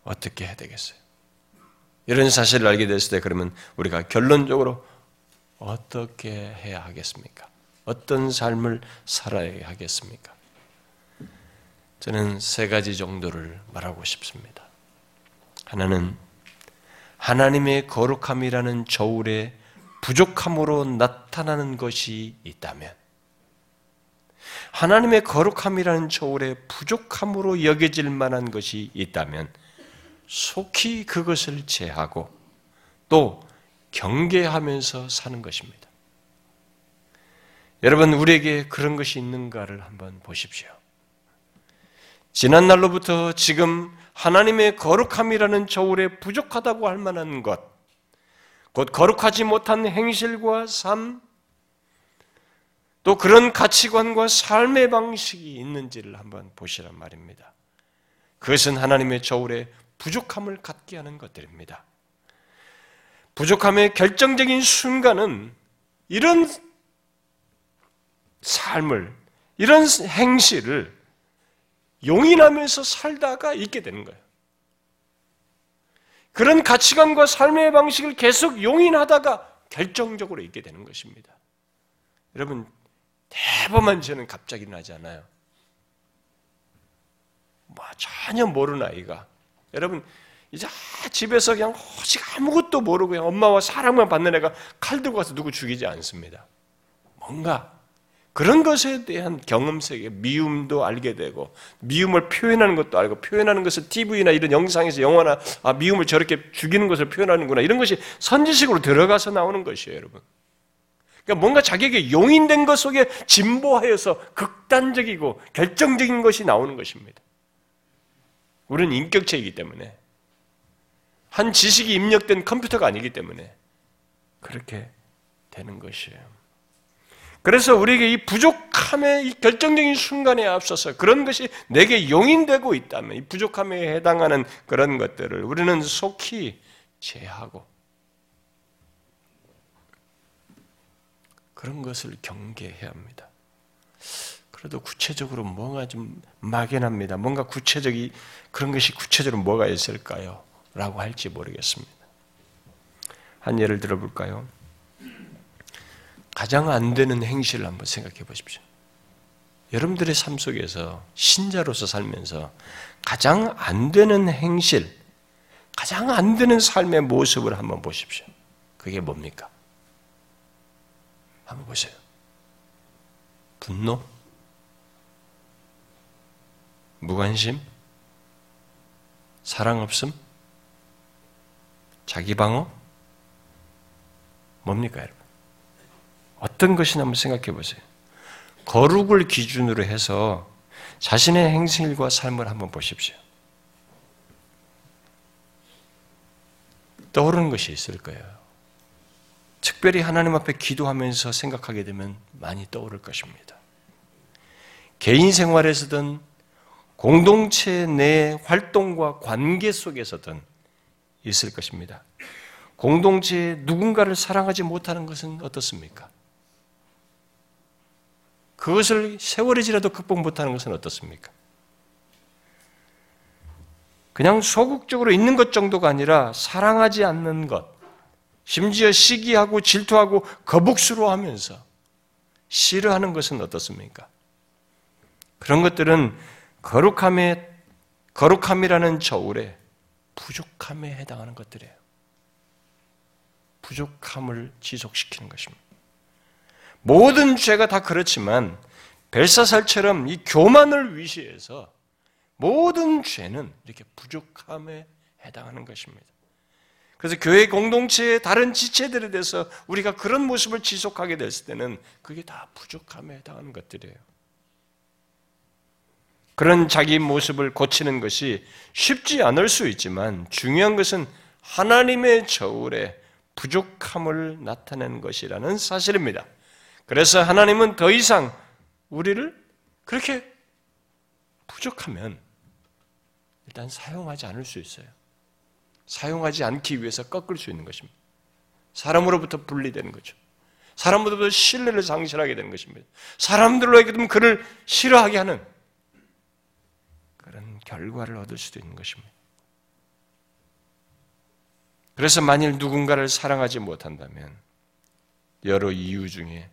어떻게 해야 되겠어요? 이런 사실을 알게 됐을 때 그러면 우리가 결론적으로 어떻게 해야 하겠습니까? 어떤 삶을 살아야 하겠습니까? 저는 세 가지 정도를 말하고 싶습니다. 하나는 하나님의 거룩함이라는 저울의 부족함으로 나타나는 것이 있다면 하나님의 거룩함이라는 저울에 부족함으로 여겨질 만한 것이 있다면 속히 그것을 제하고 또 경계하면서 사는 것입니다. 여러분, 우리에게 그런 것이 있는가를 한번 보십시오. 지난날로부터 지금 하나님의 거룩함이라는 저울에 부족하다고 할 만한 것, 곧 거룩하지 못한 행실과 삶, 또 그런 가치관과 삶의 방식이 있는지를 한번 보시란 말입니다. 그것은 하나님의 저울에 부족함을 갖게 하는 것들입니다. 부족함의 결정적인 순간은 이런 삶을 이런 행실을 용인하면서 살다가 있게 되는 거예요. 그런 가치관과 삶의 방식을 계속 용인하다가 결정적으로 있게 되는 것입니다. 여러분, 대범한 죄는 갑자기 일어나지 않아요. 뭐 전혀 모르는 아이가 여러분 이제 집에서 그냥 오직 아무것도 모르고 그냥 엄마와 사랑만 받는 애가 칼 들고 가서 누구 죽이지 않습니다. 뭔가 그런 것에 대한 경험 세계, 미움도 알게 되고, 미움을 표현하는 것도 알고, 표현하는 것을 TV나 이런 영상에서 영화나, 아, 미움을 저렇게 죽이는 것을 표현하는구나. 이런 것이 선지식으로 들어가서 나오는 것이에요, 여러분. 그러니까 뭔가 자기에게 용인된 것 속에 진보하여서 극단적이고 결정적인 것이 나오는 것입니다. 우리는 인격체이기 때문에. 한 지식이 입력된 컴퓨터가 아니기 때문에. 그렇게 되는 것이에요. 그래서 우리에게 이 부족함의 이 결정적인 순간에 앞서서 그런 것이 내게 용인되고 있다면 이 부족함에 해당하는 그런 것들을 우리는 속히 제하고 그런 것을 경계해야 합니다. 그래도 구체적으로 뭔가 좀 막연합니다. 뭔가 구체적이 그런 것이 구체적으로 뭐가 있을까요? 라고 할지 모르겠습니다. 한 예를 들어 볼까요? 가장 안 되는 행실을 한번 생각해 보십시오. 여러분들의 삶 속에서 신자로서 살면서 가장 안 되는 행실, 가장 안 되는 삶의 모습을 한번 보십시오. 그게 뭡니까? 한번 보세요. 분노? 무관심? 사랑 없음? 자기 방어? 뭡니까, 여러분? 어떤 것이냐 한번 생각해 보세요. 거룩을 기준으로 해서 자신의 행실과 삶을 한번 보십시오. 떠오르는 것이 있을 거예요. 특별히 하나님 앞에 기도하면서 생각하게 되면 많이 떠오를 것입니다. 개인 생활에서든 공동체 내 활동과 관계 속에서든 있을 것입니다. 공동체에 누군가를 사랑하지 못하는 것은 어떻습니까? 그것을 세월이 지나도 극복 못하는 것은 어떻습니까? 그냥 소극적으로 있는 것 정도가 아니라 사랑하지 않는 것, 심지어 시기하고 질투하고 거북스러워하면서 싫어하는 것은 어떻습니까? 그런 것들은 거룩함의 거룩함이라는 저울에 부족함에 해당하는 것들이에요. 부족함을 지속시키는 것입니다. 모든 죄가 다 그렇지만 벨사살처럼 이 교만을 위시해서 모든 죄는 이렇게 부족함에 해당하는 것입니다. 그래서 교회 공동체의 다른 지체들에 대해서 우리가 그런 모습을 지속하게 됐을 때는 그게 다 부족함에 해당하는 것들이에요. 그런 자기 모습을 고치는 것이 쉽지 않을 수 있지만 중요한 것은 하나님의 저울에 부족함을 나타내는 것이라는 사실입니다. 그래서 하나님은 더 이상 우리를 그렇게 부족하면 일단 사용하지 않을 수 있어요. 사용하지 않기 위해서 꺾을 수 있는 것입니다. 사람으로부터 분리되는 거죠. 사람으로부터 신뢰를 상실하게 되는 것입니다. 사람들로 하여금 그를 싫어하게 하는 그런 결과를 얻을 수도 있는 것입니다. 그래서 만일 누군가를 사랑하지 못한다면 여러 이유 중에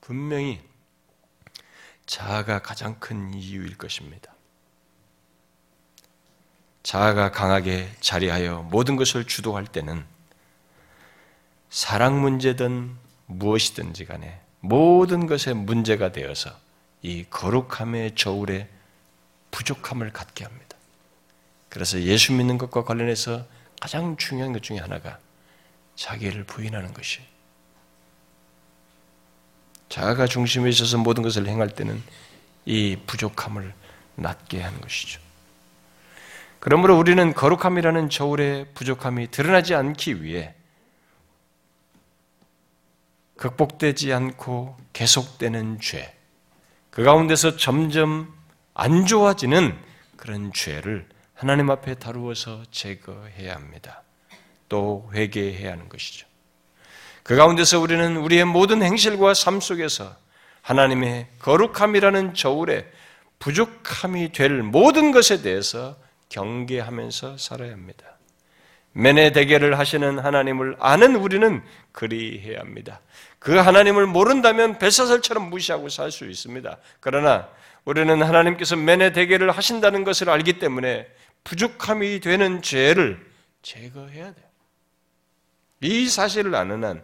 분명히 자아가 가장 큰 이유일 것입니다. 자아가 강하게 자리하여 모든 것을 주도할 때는 사랑 문제든 무엇이든지 간에 모든 것에 문제가 되어서 이 거룩함의 저울에 부족함을 갖게 합니다. 그래서 예수 믿는 것과 관련해서 가장 중요한 것 중에 하나가 자기를 부인하는 것이 자아가 중심에 있어서 모든 것을 행할 때는 이 부족함을 낫게 하는 것이죠. 그러므로 우리는 거룩함이라는 저울의 부족함이 드러나지 않기 위해 극복되지 않고 계속되는 죄, 그 가운데서 점점 안 좋아지는 그런 죄를 하나님 앞에 다루어서 제거해야 합니다. 또 회개해야 하는 것이죠. 그 가운데서 우리는 우리의 모든 행실과 삶 속에서 하나님의 거룩함이라는 저울에 부족함이 될 모든 것에 대해서 경계하면서 살아야 합니다. 맨의 대결을 하시는 하나님을 아는 우리는 그리해야 합니다. 그 하나님을 모른다면 벨사살처럼 무시하고 살 수 있습니다. 그러나 우리는 하나님께서 맨의 대결을 하신다는 것을 알기 때문에 부족함이 되는 죄를 제거해야 돼요. 이 사실을 아는 한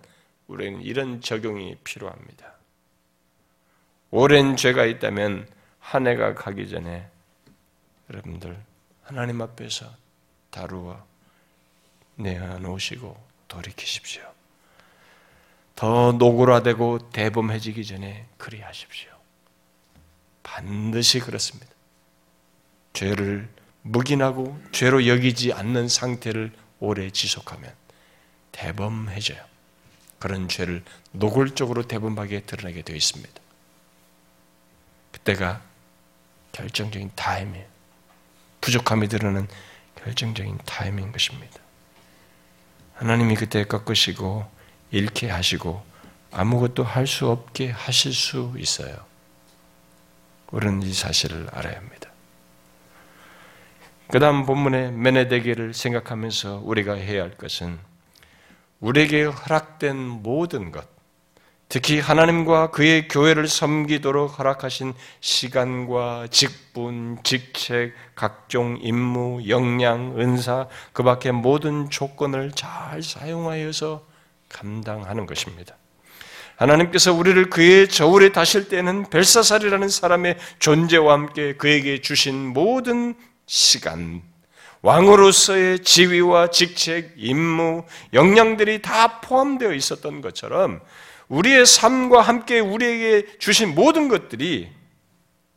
우리는 이런 적용이 필요합니다. 오랜 죄가 있다면 한 해가 가기 전에 여러분들 하나님 앞에서 다루어 내어놓으시고 돌이키십시오. 더 노골화되고 대범해지기 전에 그리하십시오. 반드시 그렇습니다. 죄를 묵인하고 죄로 여기지 않는 상태를 오래 지속하면 대범해져요. 그런 죄를 노골적으로 대범하게 드러나게 되어 있습니다. 그때가 결정적인 타임이에요. 부족함이 드러나는 결정적인 타임인 것입니다. 하나님이 그때 꺾으시고 잃게 하시고 아무것도 할 수 없게 하실 수 있어요. 우리는 이 사실을 알아야 합니다. 그 다음 본문의 메네데게를 생각하면서 우리가 해야 할 것은 우리에게 허락된 모든 것, 특히 하나님과 그의 교회를 섬기도록 허락하신 시간과 직분, 직책, 각종 임무, 역량, 은사, 그 밖의 모든 조건을 잘 사용하여서 감당하는 것입니다. 하나님께서 우리를 그의 저울에 다실 때는 벨사살이라는 사람의 존재와 함께 그에게 주신 모든 시간, 왕으로서의 지위와 직책, 임무, 역량들이 다 포함되어 있었던 것처럼 우리의 삶과 함께 우리에게 주신 모든 것들이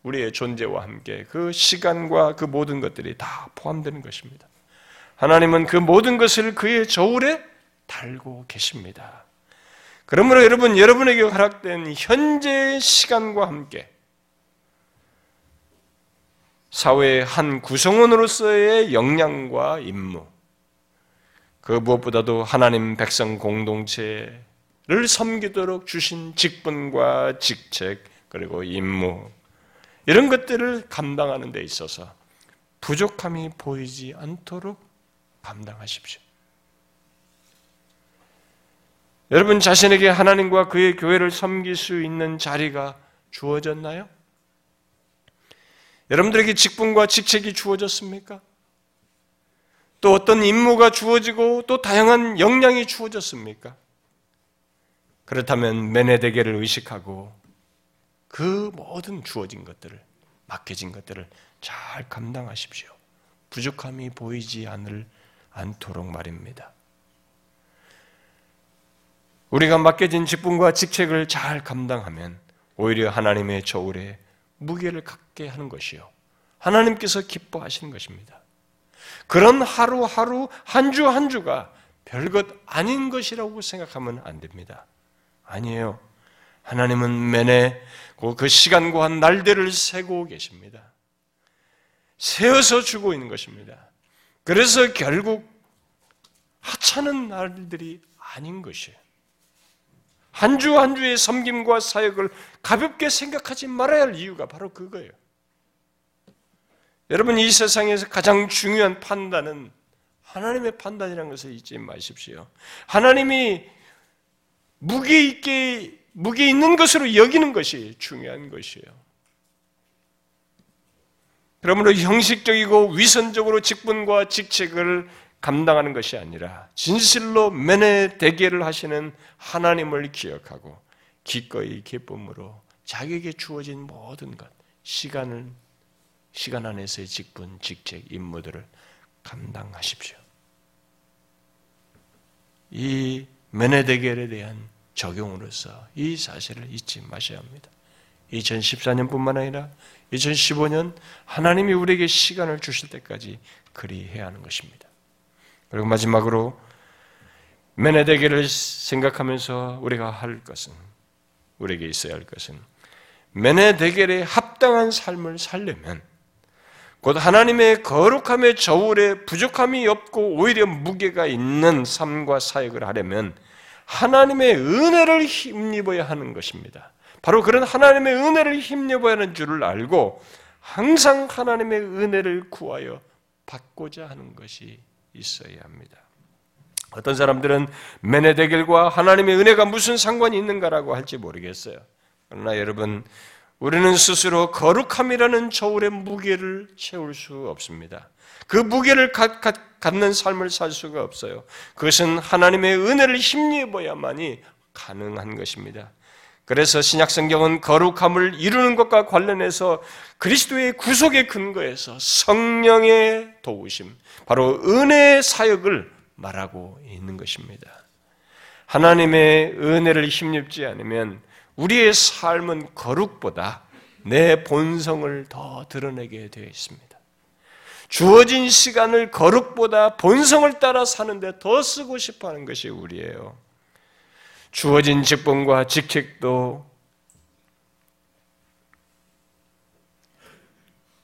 우리의 존재와 함께 그 시간과 그 모든 것들이 다 포함되는 것입니다. 하나님은 그 모든 것을 그의 저울에 달고 계십니다. 그러므로 여러분, 여러분에게 허락된 현재의 시간과 함께 사회의 한 구성원으로서의 역량과 임무, 그 무엇보다도 하나님 백성 공동체 를 섬기도록 주신 직분과 직책, 그리고 임무, 이런 것들을 감당하는 데 있어서 부족함이 보이지 않도록 감당하십시오. 여러분 자신에게 하나님과 그의 교회를 섬길 수 있는 자리가 주어졌나요? 여러분들에게 직분과 직책이 주어졌습니까? 또 어떤 임무가 주어지고 또 다양한 역량이 주어졌습니까? 그렇다면 메네데게를 의식하고 그 모든 주어진 것들을 맡겨진 것들을 잘 감당하십시오. 부족함이 보이지 않을 않도록 말입니다. 우리가 맡겨진 직분과 직책을 잘 감당하면 오히려 하나님의 저울에 무게를 갖게 하는 것이요. 하나님께서 기뻐하시는 것입니다. 그런 하루하루 한 주한 한 주가 별것 아닌 것이라고 생각하면 안 됩니다. 아니에요. 하나님은 매내 그 시간과 날들을 세고 계십니다. 세어서 주고 있는 것입니다. 그래서 결국 하찮은 날들이 아닌 것이에요. 한 주 한 주의 섬김과 사역을 가볍게 생각하지 말아야 할 이유가 바로 그거예요. 여러분 이 세상에서 가장 중요한 판단은 하나님의 판단이라는 것을 잊지 마십시오. 하나님이 무게 있게 무게 있는 것으로 여기는 것이 중요한 것이에요. 그러므로 형식적이고 위선적으로 직분과 직책을 감당하는 것이 아니라 진실로 맨의 대계를 하시는 하나님을 기억하고 기꺼이 기쁨으로 자기에게 주어진 모든 것, 시간을 시간 안에서의 직분, 직책, 임무들을 감당하십시오. 이 메네데겔에 대한 적용으로서 이 사실을 잊지 마셔야 합니다. 2014년뿐만 아니라 2015년 하나님이 우리에게 시간을 주실 때까지 그리해야 하는 것입니다. 그리고 마지막으로 메네데게를 생각하면서 우리가 할 것은 우리에게 있어야 할 것은 메네데겔에 합당한 삶을 살려면 곧 하나님의 거룩함의 저울에 부족함이 없고 오히려 무게가 있는 삶과 사역을 하려면 하나님의 은혜를 힘입어야 하는 것입니다. 바로 그런 하나님의 은혜를 힘입어야 하는 줄을 알고 항상 하나님의 은혜를 구하여 받고자 하는 것이 있어야 합니다. 어떤 사람들은 메네데겔과 하나님의 은혜가 무슨 상관이 있는가라고 할지 모르겠어요. 그러나 여러분, 우리는 스스로 거룩함이라는 저울의 무게를 채울 수 없습니다. 그 무게를 갖, 갖, 갖는 삶을 살 수가 없어요. 그것은 하나님의 은혜를 힘입어야만이 가능한 것입니다. 그래서 신약 성경은 거룩함을 이루는 것과 관련해서 그리스도의 구속의 근거에서 성령의 도우심, 바로 은혜의 사역을 말하고 있는 것입니다. 하나님의 은혜를 힘입지 않으면 우리의 삶은 거룩보다 내 본성을 더 드러내게 되어 있습니다. 주어진 시간을 거룩보다 본성을 따라 사는데 더 쓰고 싶어 하는 것이 우리예요. 주어진 직분과 직책도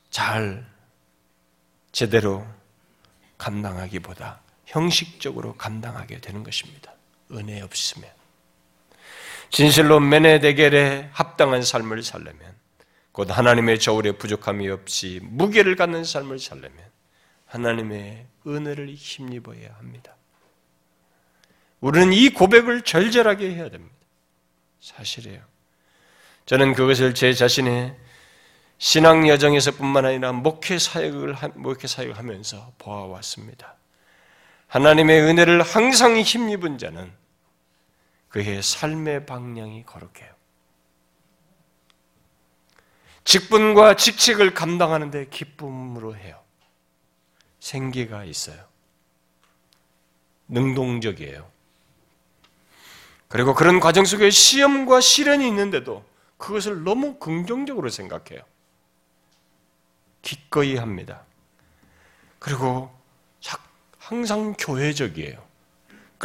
잘 제대로 감당하기보다 형식적으로 감당하게 되는 것입니다. 은혜 없으면. 진실로 메네데겔에 합당한 삶을 살려면 곧 하나님의 저울에 부족함이 없이 무게를 갖는 삶을 살려면 하나님의 은혜를 힘입어야 합니다. 우리는 이 고백을 절절하게 해야 됩니다. 사실이에요. 저는 그것을 제 자신의 신앙 여정에서뿐만 아니라 목회 사역을 목회 사역을 하면서 보아왔습니다. 하나님의 은혜를 항상 힘입은 자는 그의 삶의 방향이 거룩해요. 직분과 직책을 감당하는데 기쁨으로 해요. 생기가 있어요. 능동적이에요. 그리고 그런 과정 속에 시험과 시련이 있는데도 그것을 너무 긍정적으로 생각해요. 기꺼이 합니다. 그리고 항상 교회적이에요.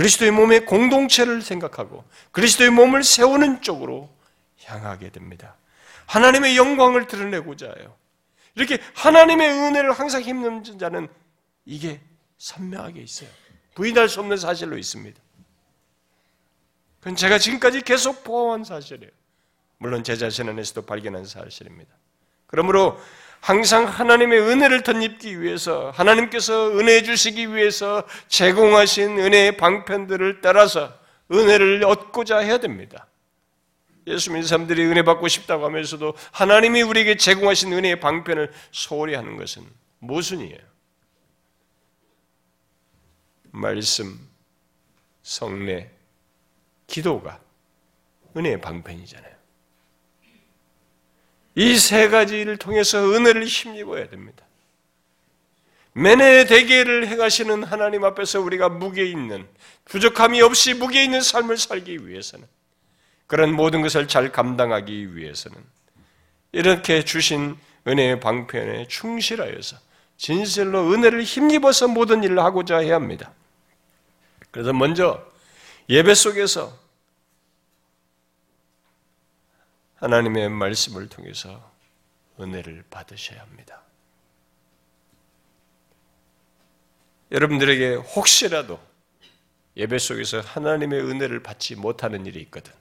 그리스도의 몸의 공동체를 생각하고 그리스도의 몸을 세우는 쪽으로 향하게 됩니다. 하나님의 영광을 드러내고자 해요. 이렇게 하나님의 은혜를 항상 힘는 자는 이게 선명하게 있어요. 부인할 수 없는 사실로 있습니다. 그건 제가 지금까지 계속 보아온 사실이에요. 물론 제 자신 안에서도 발견한 사실입니다. 그러므로 항상 하나님의 은혜를 덧입기 위해서 하나님께서 은혜 주시기 위해서 제공하신 은혜의 방편들을 따라서 은혜를 얻고자 해야 됩니다. 예수 믿는 사람들이 은혜 받고 싶다고 하면서도 하나님이 우리에게 제공하신 은혜의 방편을 소홀히 하는 것은 모순이에요. 말씀, 성례, 기도가 은혜의 방편이잖아요. 이 세 가지를 통해서 은혜를 힘입어야 됩니다. 맨의 대계를 행하시는 하나님 앞에서 우리가 무게 있는 부족함이 없이 무게 있는 삶을 살기 위해서는 그런 모든 것을 잘 감당하기 위해서는 이렇게 주신 은혜의 방편에 충실하여서 진실로 은혜를 힘입어서 모든 일을 하고자 해야 합니다. 그래서 먼저 예배 속에서 하나님의 말씀을 통해서 은혜를 받으셔야 합니다. 여러분들에게 혹시라도 예배 속에서 하나님의 은혜를 받지 못하는 일이 있거든.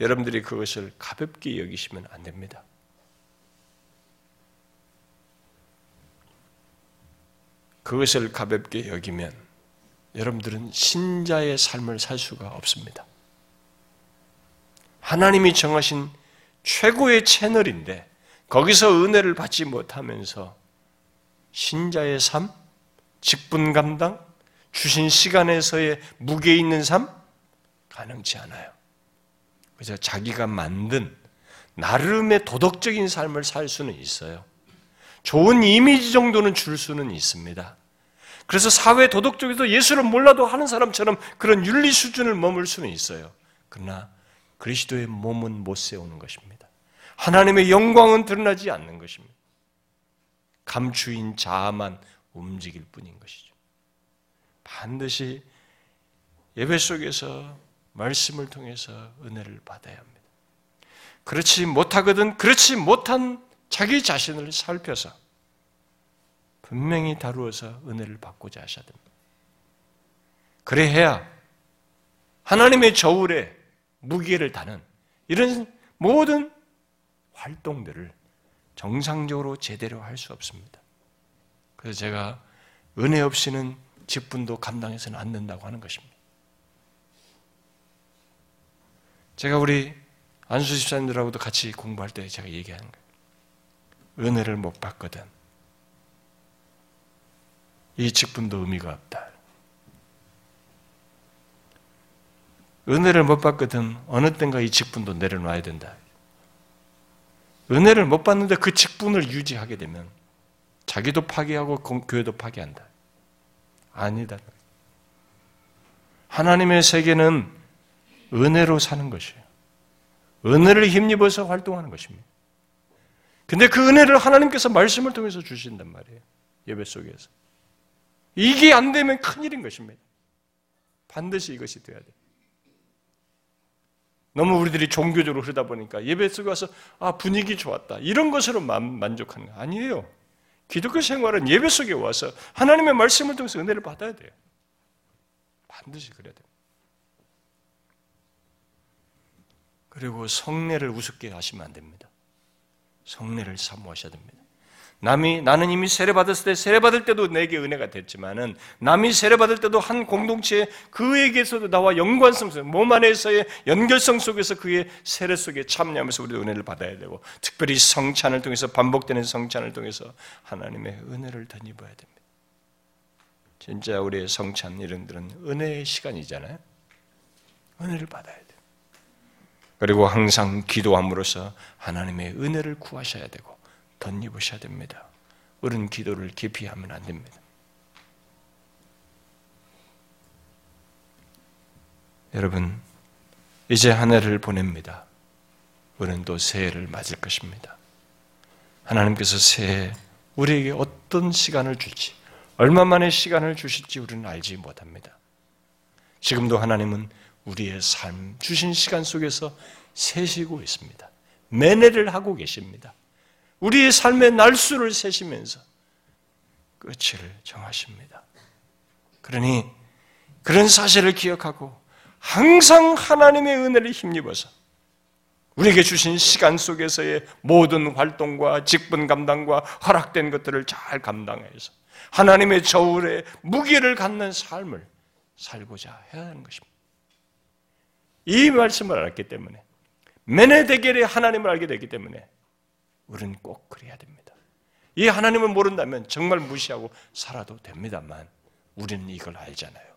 여러분들이 그것을 가볍게 여기시면 안 됩니다. 그것을 가볍게 여기면 여러분들은 신자의 삶을 살 수가 없습니다. 하나님이 정하신 최고의 채널인데 거기서 은혜를 받지 못하면서 신자의 삶, 직분 감당, 주신 시간에서의 무게 있는 삶 가능치 않아요. 그래서 자기가 만든 나름의 도덕적인 삶을 살 수는 있어요. 좋은 이미지 정도는 줄 수는 있습니다. 그래서 사회 도덕적에서 예수를 몰라도 하는 사람처럼 그런 윤리 수준을 머물 수는 있어요. 그러나 그리스도의 몸은 못 세우는 것입니다. 하나님의 영광은 드러나지 않는 것입니다. 감추인 자아만 움직일 뿐인 것이죠. 반드시 예배 속에서 말씀을 통해서 은혜를 받아야 합니다. 그렇지 못하거든 그렇지 못한 자기 자신을 살펴서 분명히 다루어서 은혜를 받고자 하셔야 됩니다. 그래야 하나님의 저울에 무게를 다는 이런 모든 활동들을 정상적으로 제대로 할 수 없습니다. 그래서 제가 은혜 없이는 직분도 감당해서는 안 된다고 하는 것입니다. 제가 우리 안수 집사님들하고도 같이 공부할 때 제가 얘기하는 거예요. 은혜를 못 받거든. 이 직분도 의미가 없다. 은혜를 못 받거든 어느 땐가 이 직분도 내려놔야 된다. 은혜를 못 받는데 그 직분을 유지하게 되면 자기도 파괴하고 교회도 파괴한다. 아니다. 하나님의 세계는 은혜로 사는 것이에요. 은혜를 힘입어서 활동하는 것입니다. 근데 그 은혜를 하나님께서 말씀을 통해서 주신단 말이에요. 예배 속에서. 이게 안 되면 큰일인 것입니다. 반드시 이것이 돼야 돼. 너무 우리들이 종교적으로 흐르다 보니까 예배 속에 와서 아 분위기 좋았다 이런 것으로 만, 족하는 거 아니에요. 기독교 생활은 예배 속에 와서 하나님의 말씀을 통해서 은혜를 받아야 돼요. 반드시 그래야 돼요. 그리고 성례를 우습게 하시면 안 됩니다. 성례를 사모하셔야 됩니다. 남이 나는 이미 세례 받았을 때 세례 받을 때도 내게 은혜가 됐지만은 남이 세례 받을 때도 한 공동체 그에게서도 나와 연관성 속, 몸 안에서의 연결성 속에서 그의 세례 속에 참여하면서 우리도 은혜를 받아야 되고 특별히 성찬을 통해서 반복되는 성찬을 통해서 하나님의 은혜를 덧입어야 됩니다. 진짜 우리의 성찬 이런들은 은혜의 시간이잖아요. 은혜를 받아야 돼요. 그리고 항상 기도함으로써 하나님의 은혜를 구하셔야 되고 덧입으셔야 됩니다. 어른 기도를 깊이 하면 안 됩니다. 여러분, 이제 한 해를 보냅니다. 우리는 또 새해를 맞을 것입니다. 하나님께서 새해 우리에게 어떤 시간을 줄지, 얼마만의 시간을 주실지 우리는 알지 못합니다. 지금도 하나님은 우리의 삶, 주신 시간 속에서 세시고 있습니다. 매매를 하고 계십니다. 우리의 삶의 날수를 세시면서 끝을 정하십니다. 그러니 그런 사실을 기억하고 항상 하나님의 은혜를 힘입어서 우리에게 주신 시간 속에서의 모든 활동과 직분 감당과 허락된 것들을 잘 감당해서 하나님의 저울에 무게를 갖는 삶을 살고자 해야 하는 것입니다. 이 말씀을 알았기 때문에 메네 대결의 하나님을 알게 됐기 때문에 우리는 꼭 그래야 됩니다. 이 하나님을 모른다면 정말 무시하고 살아도 됩니다만 우리는 이걸 알잖아요.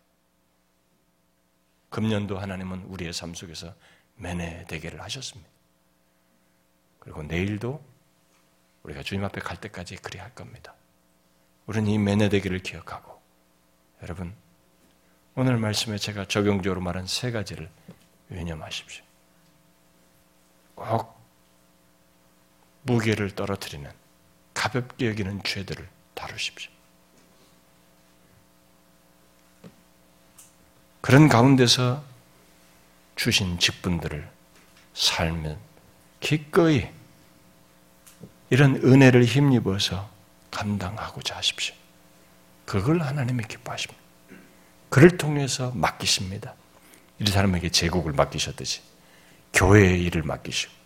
금년도 하나님은 우리의 삶 속에서 매내 대계를 하셨습니다. 그리고 내일도 우리가 주님 앞에 갈 때까지 그래야 할 겁니다. 우리는 이 매내 대계를 기억하고 여러분 오늘 말씀에 제가 적용적으로 말한 세 가지를 유념하십시오. 꼭 무게를 떨어뜨리는 가볍게 여기는 죄들을 다루십시오. 그런 가운데서 주신 직분들을 살면 기꺼이 이런 은혜를 힘입어서 감당하고자 하십시오. 그걸 하나님이 기뻐하십니다. 그를 통해서 맡기십니다. 이 사람에게 제국을 맡기셨듯이 교회의 일을 맡기시고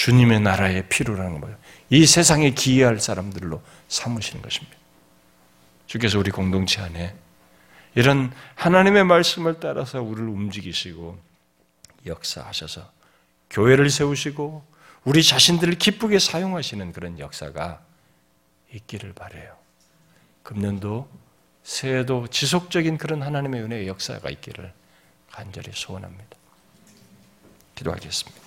주님의 나라의 필요라는 거예요. 이 세상에 기여할 사람들로 삼으시는 것입니다. 주께서 우리 공동체 안에 이런 하나님의 말씀을 따라서 우리를 움직이시고 역사하셔서 교회를 세우시고 우리 자신들을 기쁘게 사용하시는 그런 역사가 있기를 바래요. 금년도 새해도 지속적인 그런 하나님의 은혜의 역사가 있기를 간절히 소원합니다. 기도하겠습니다.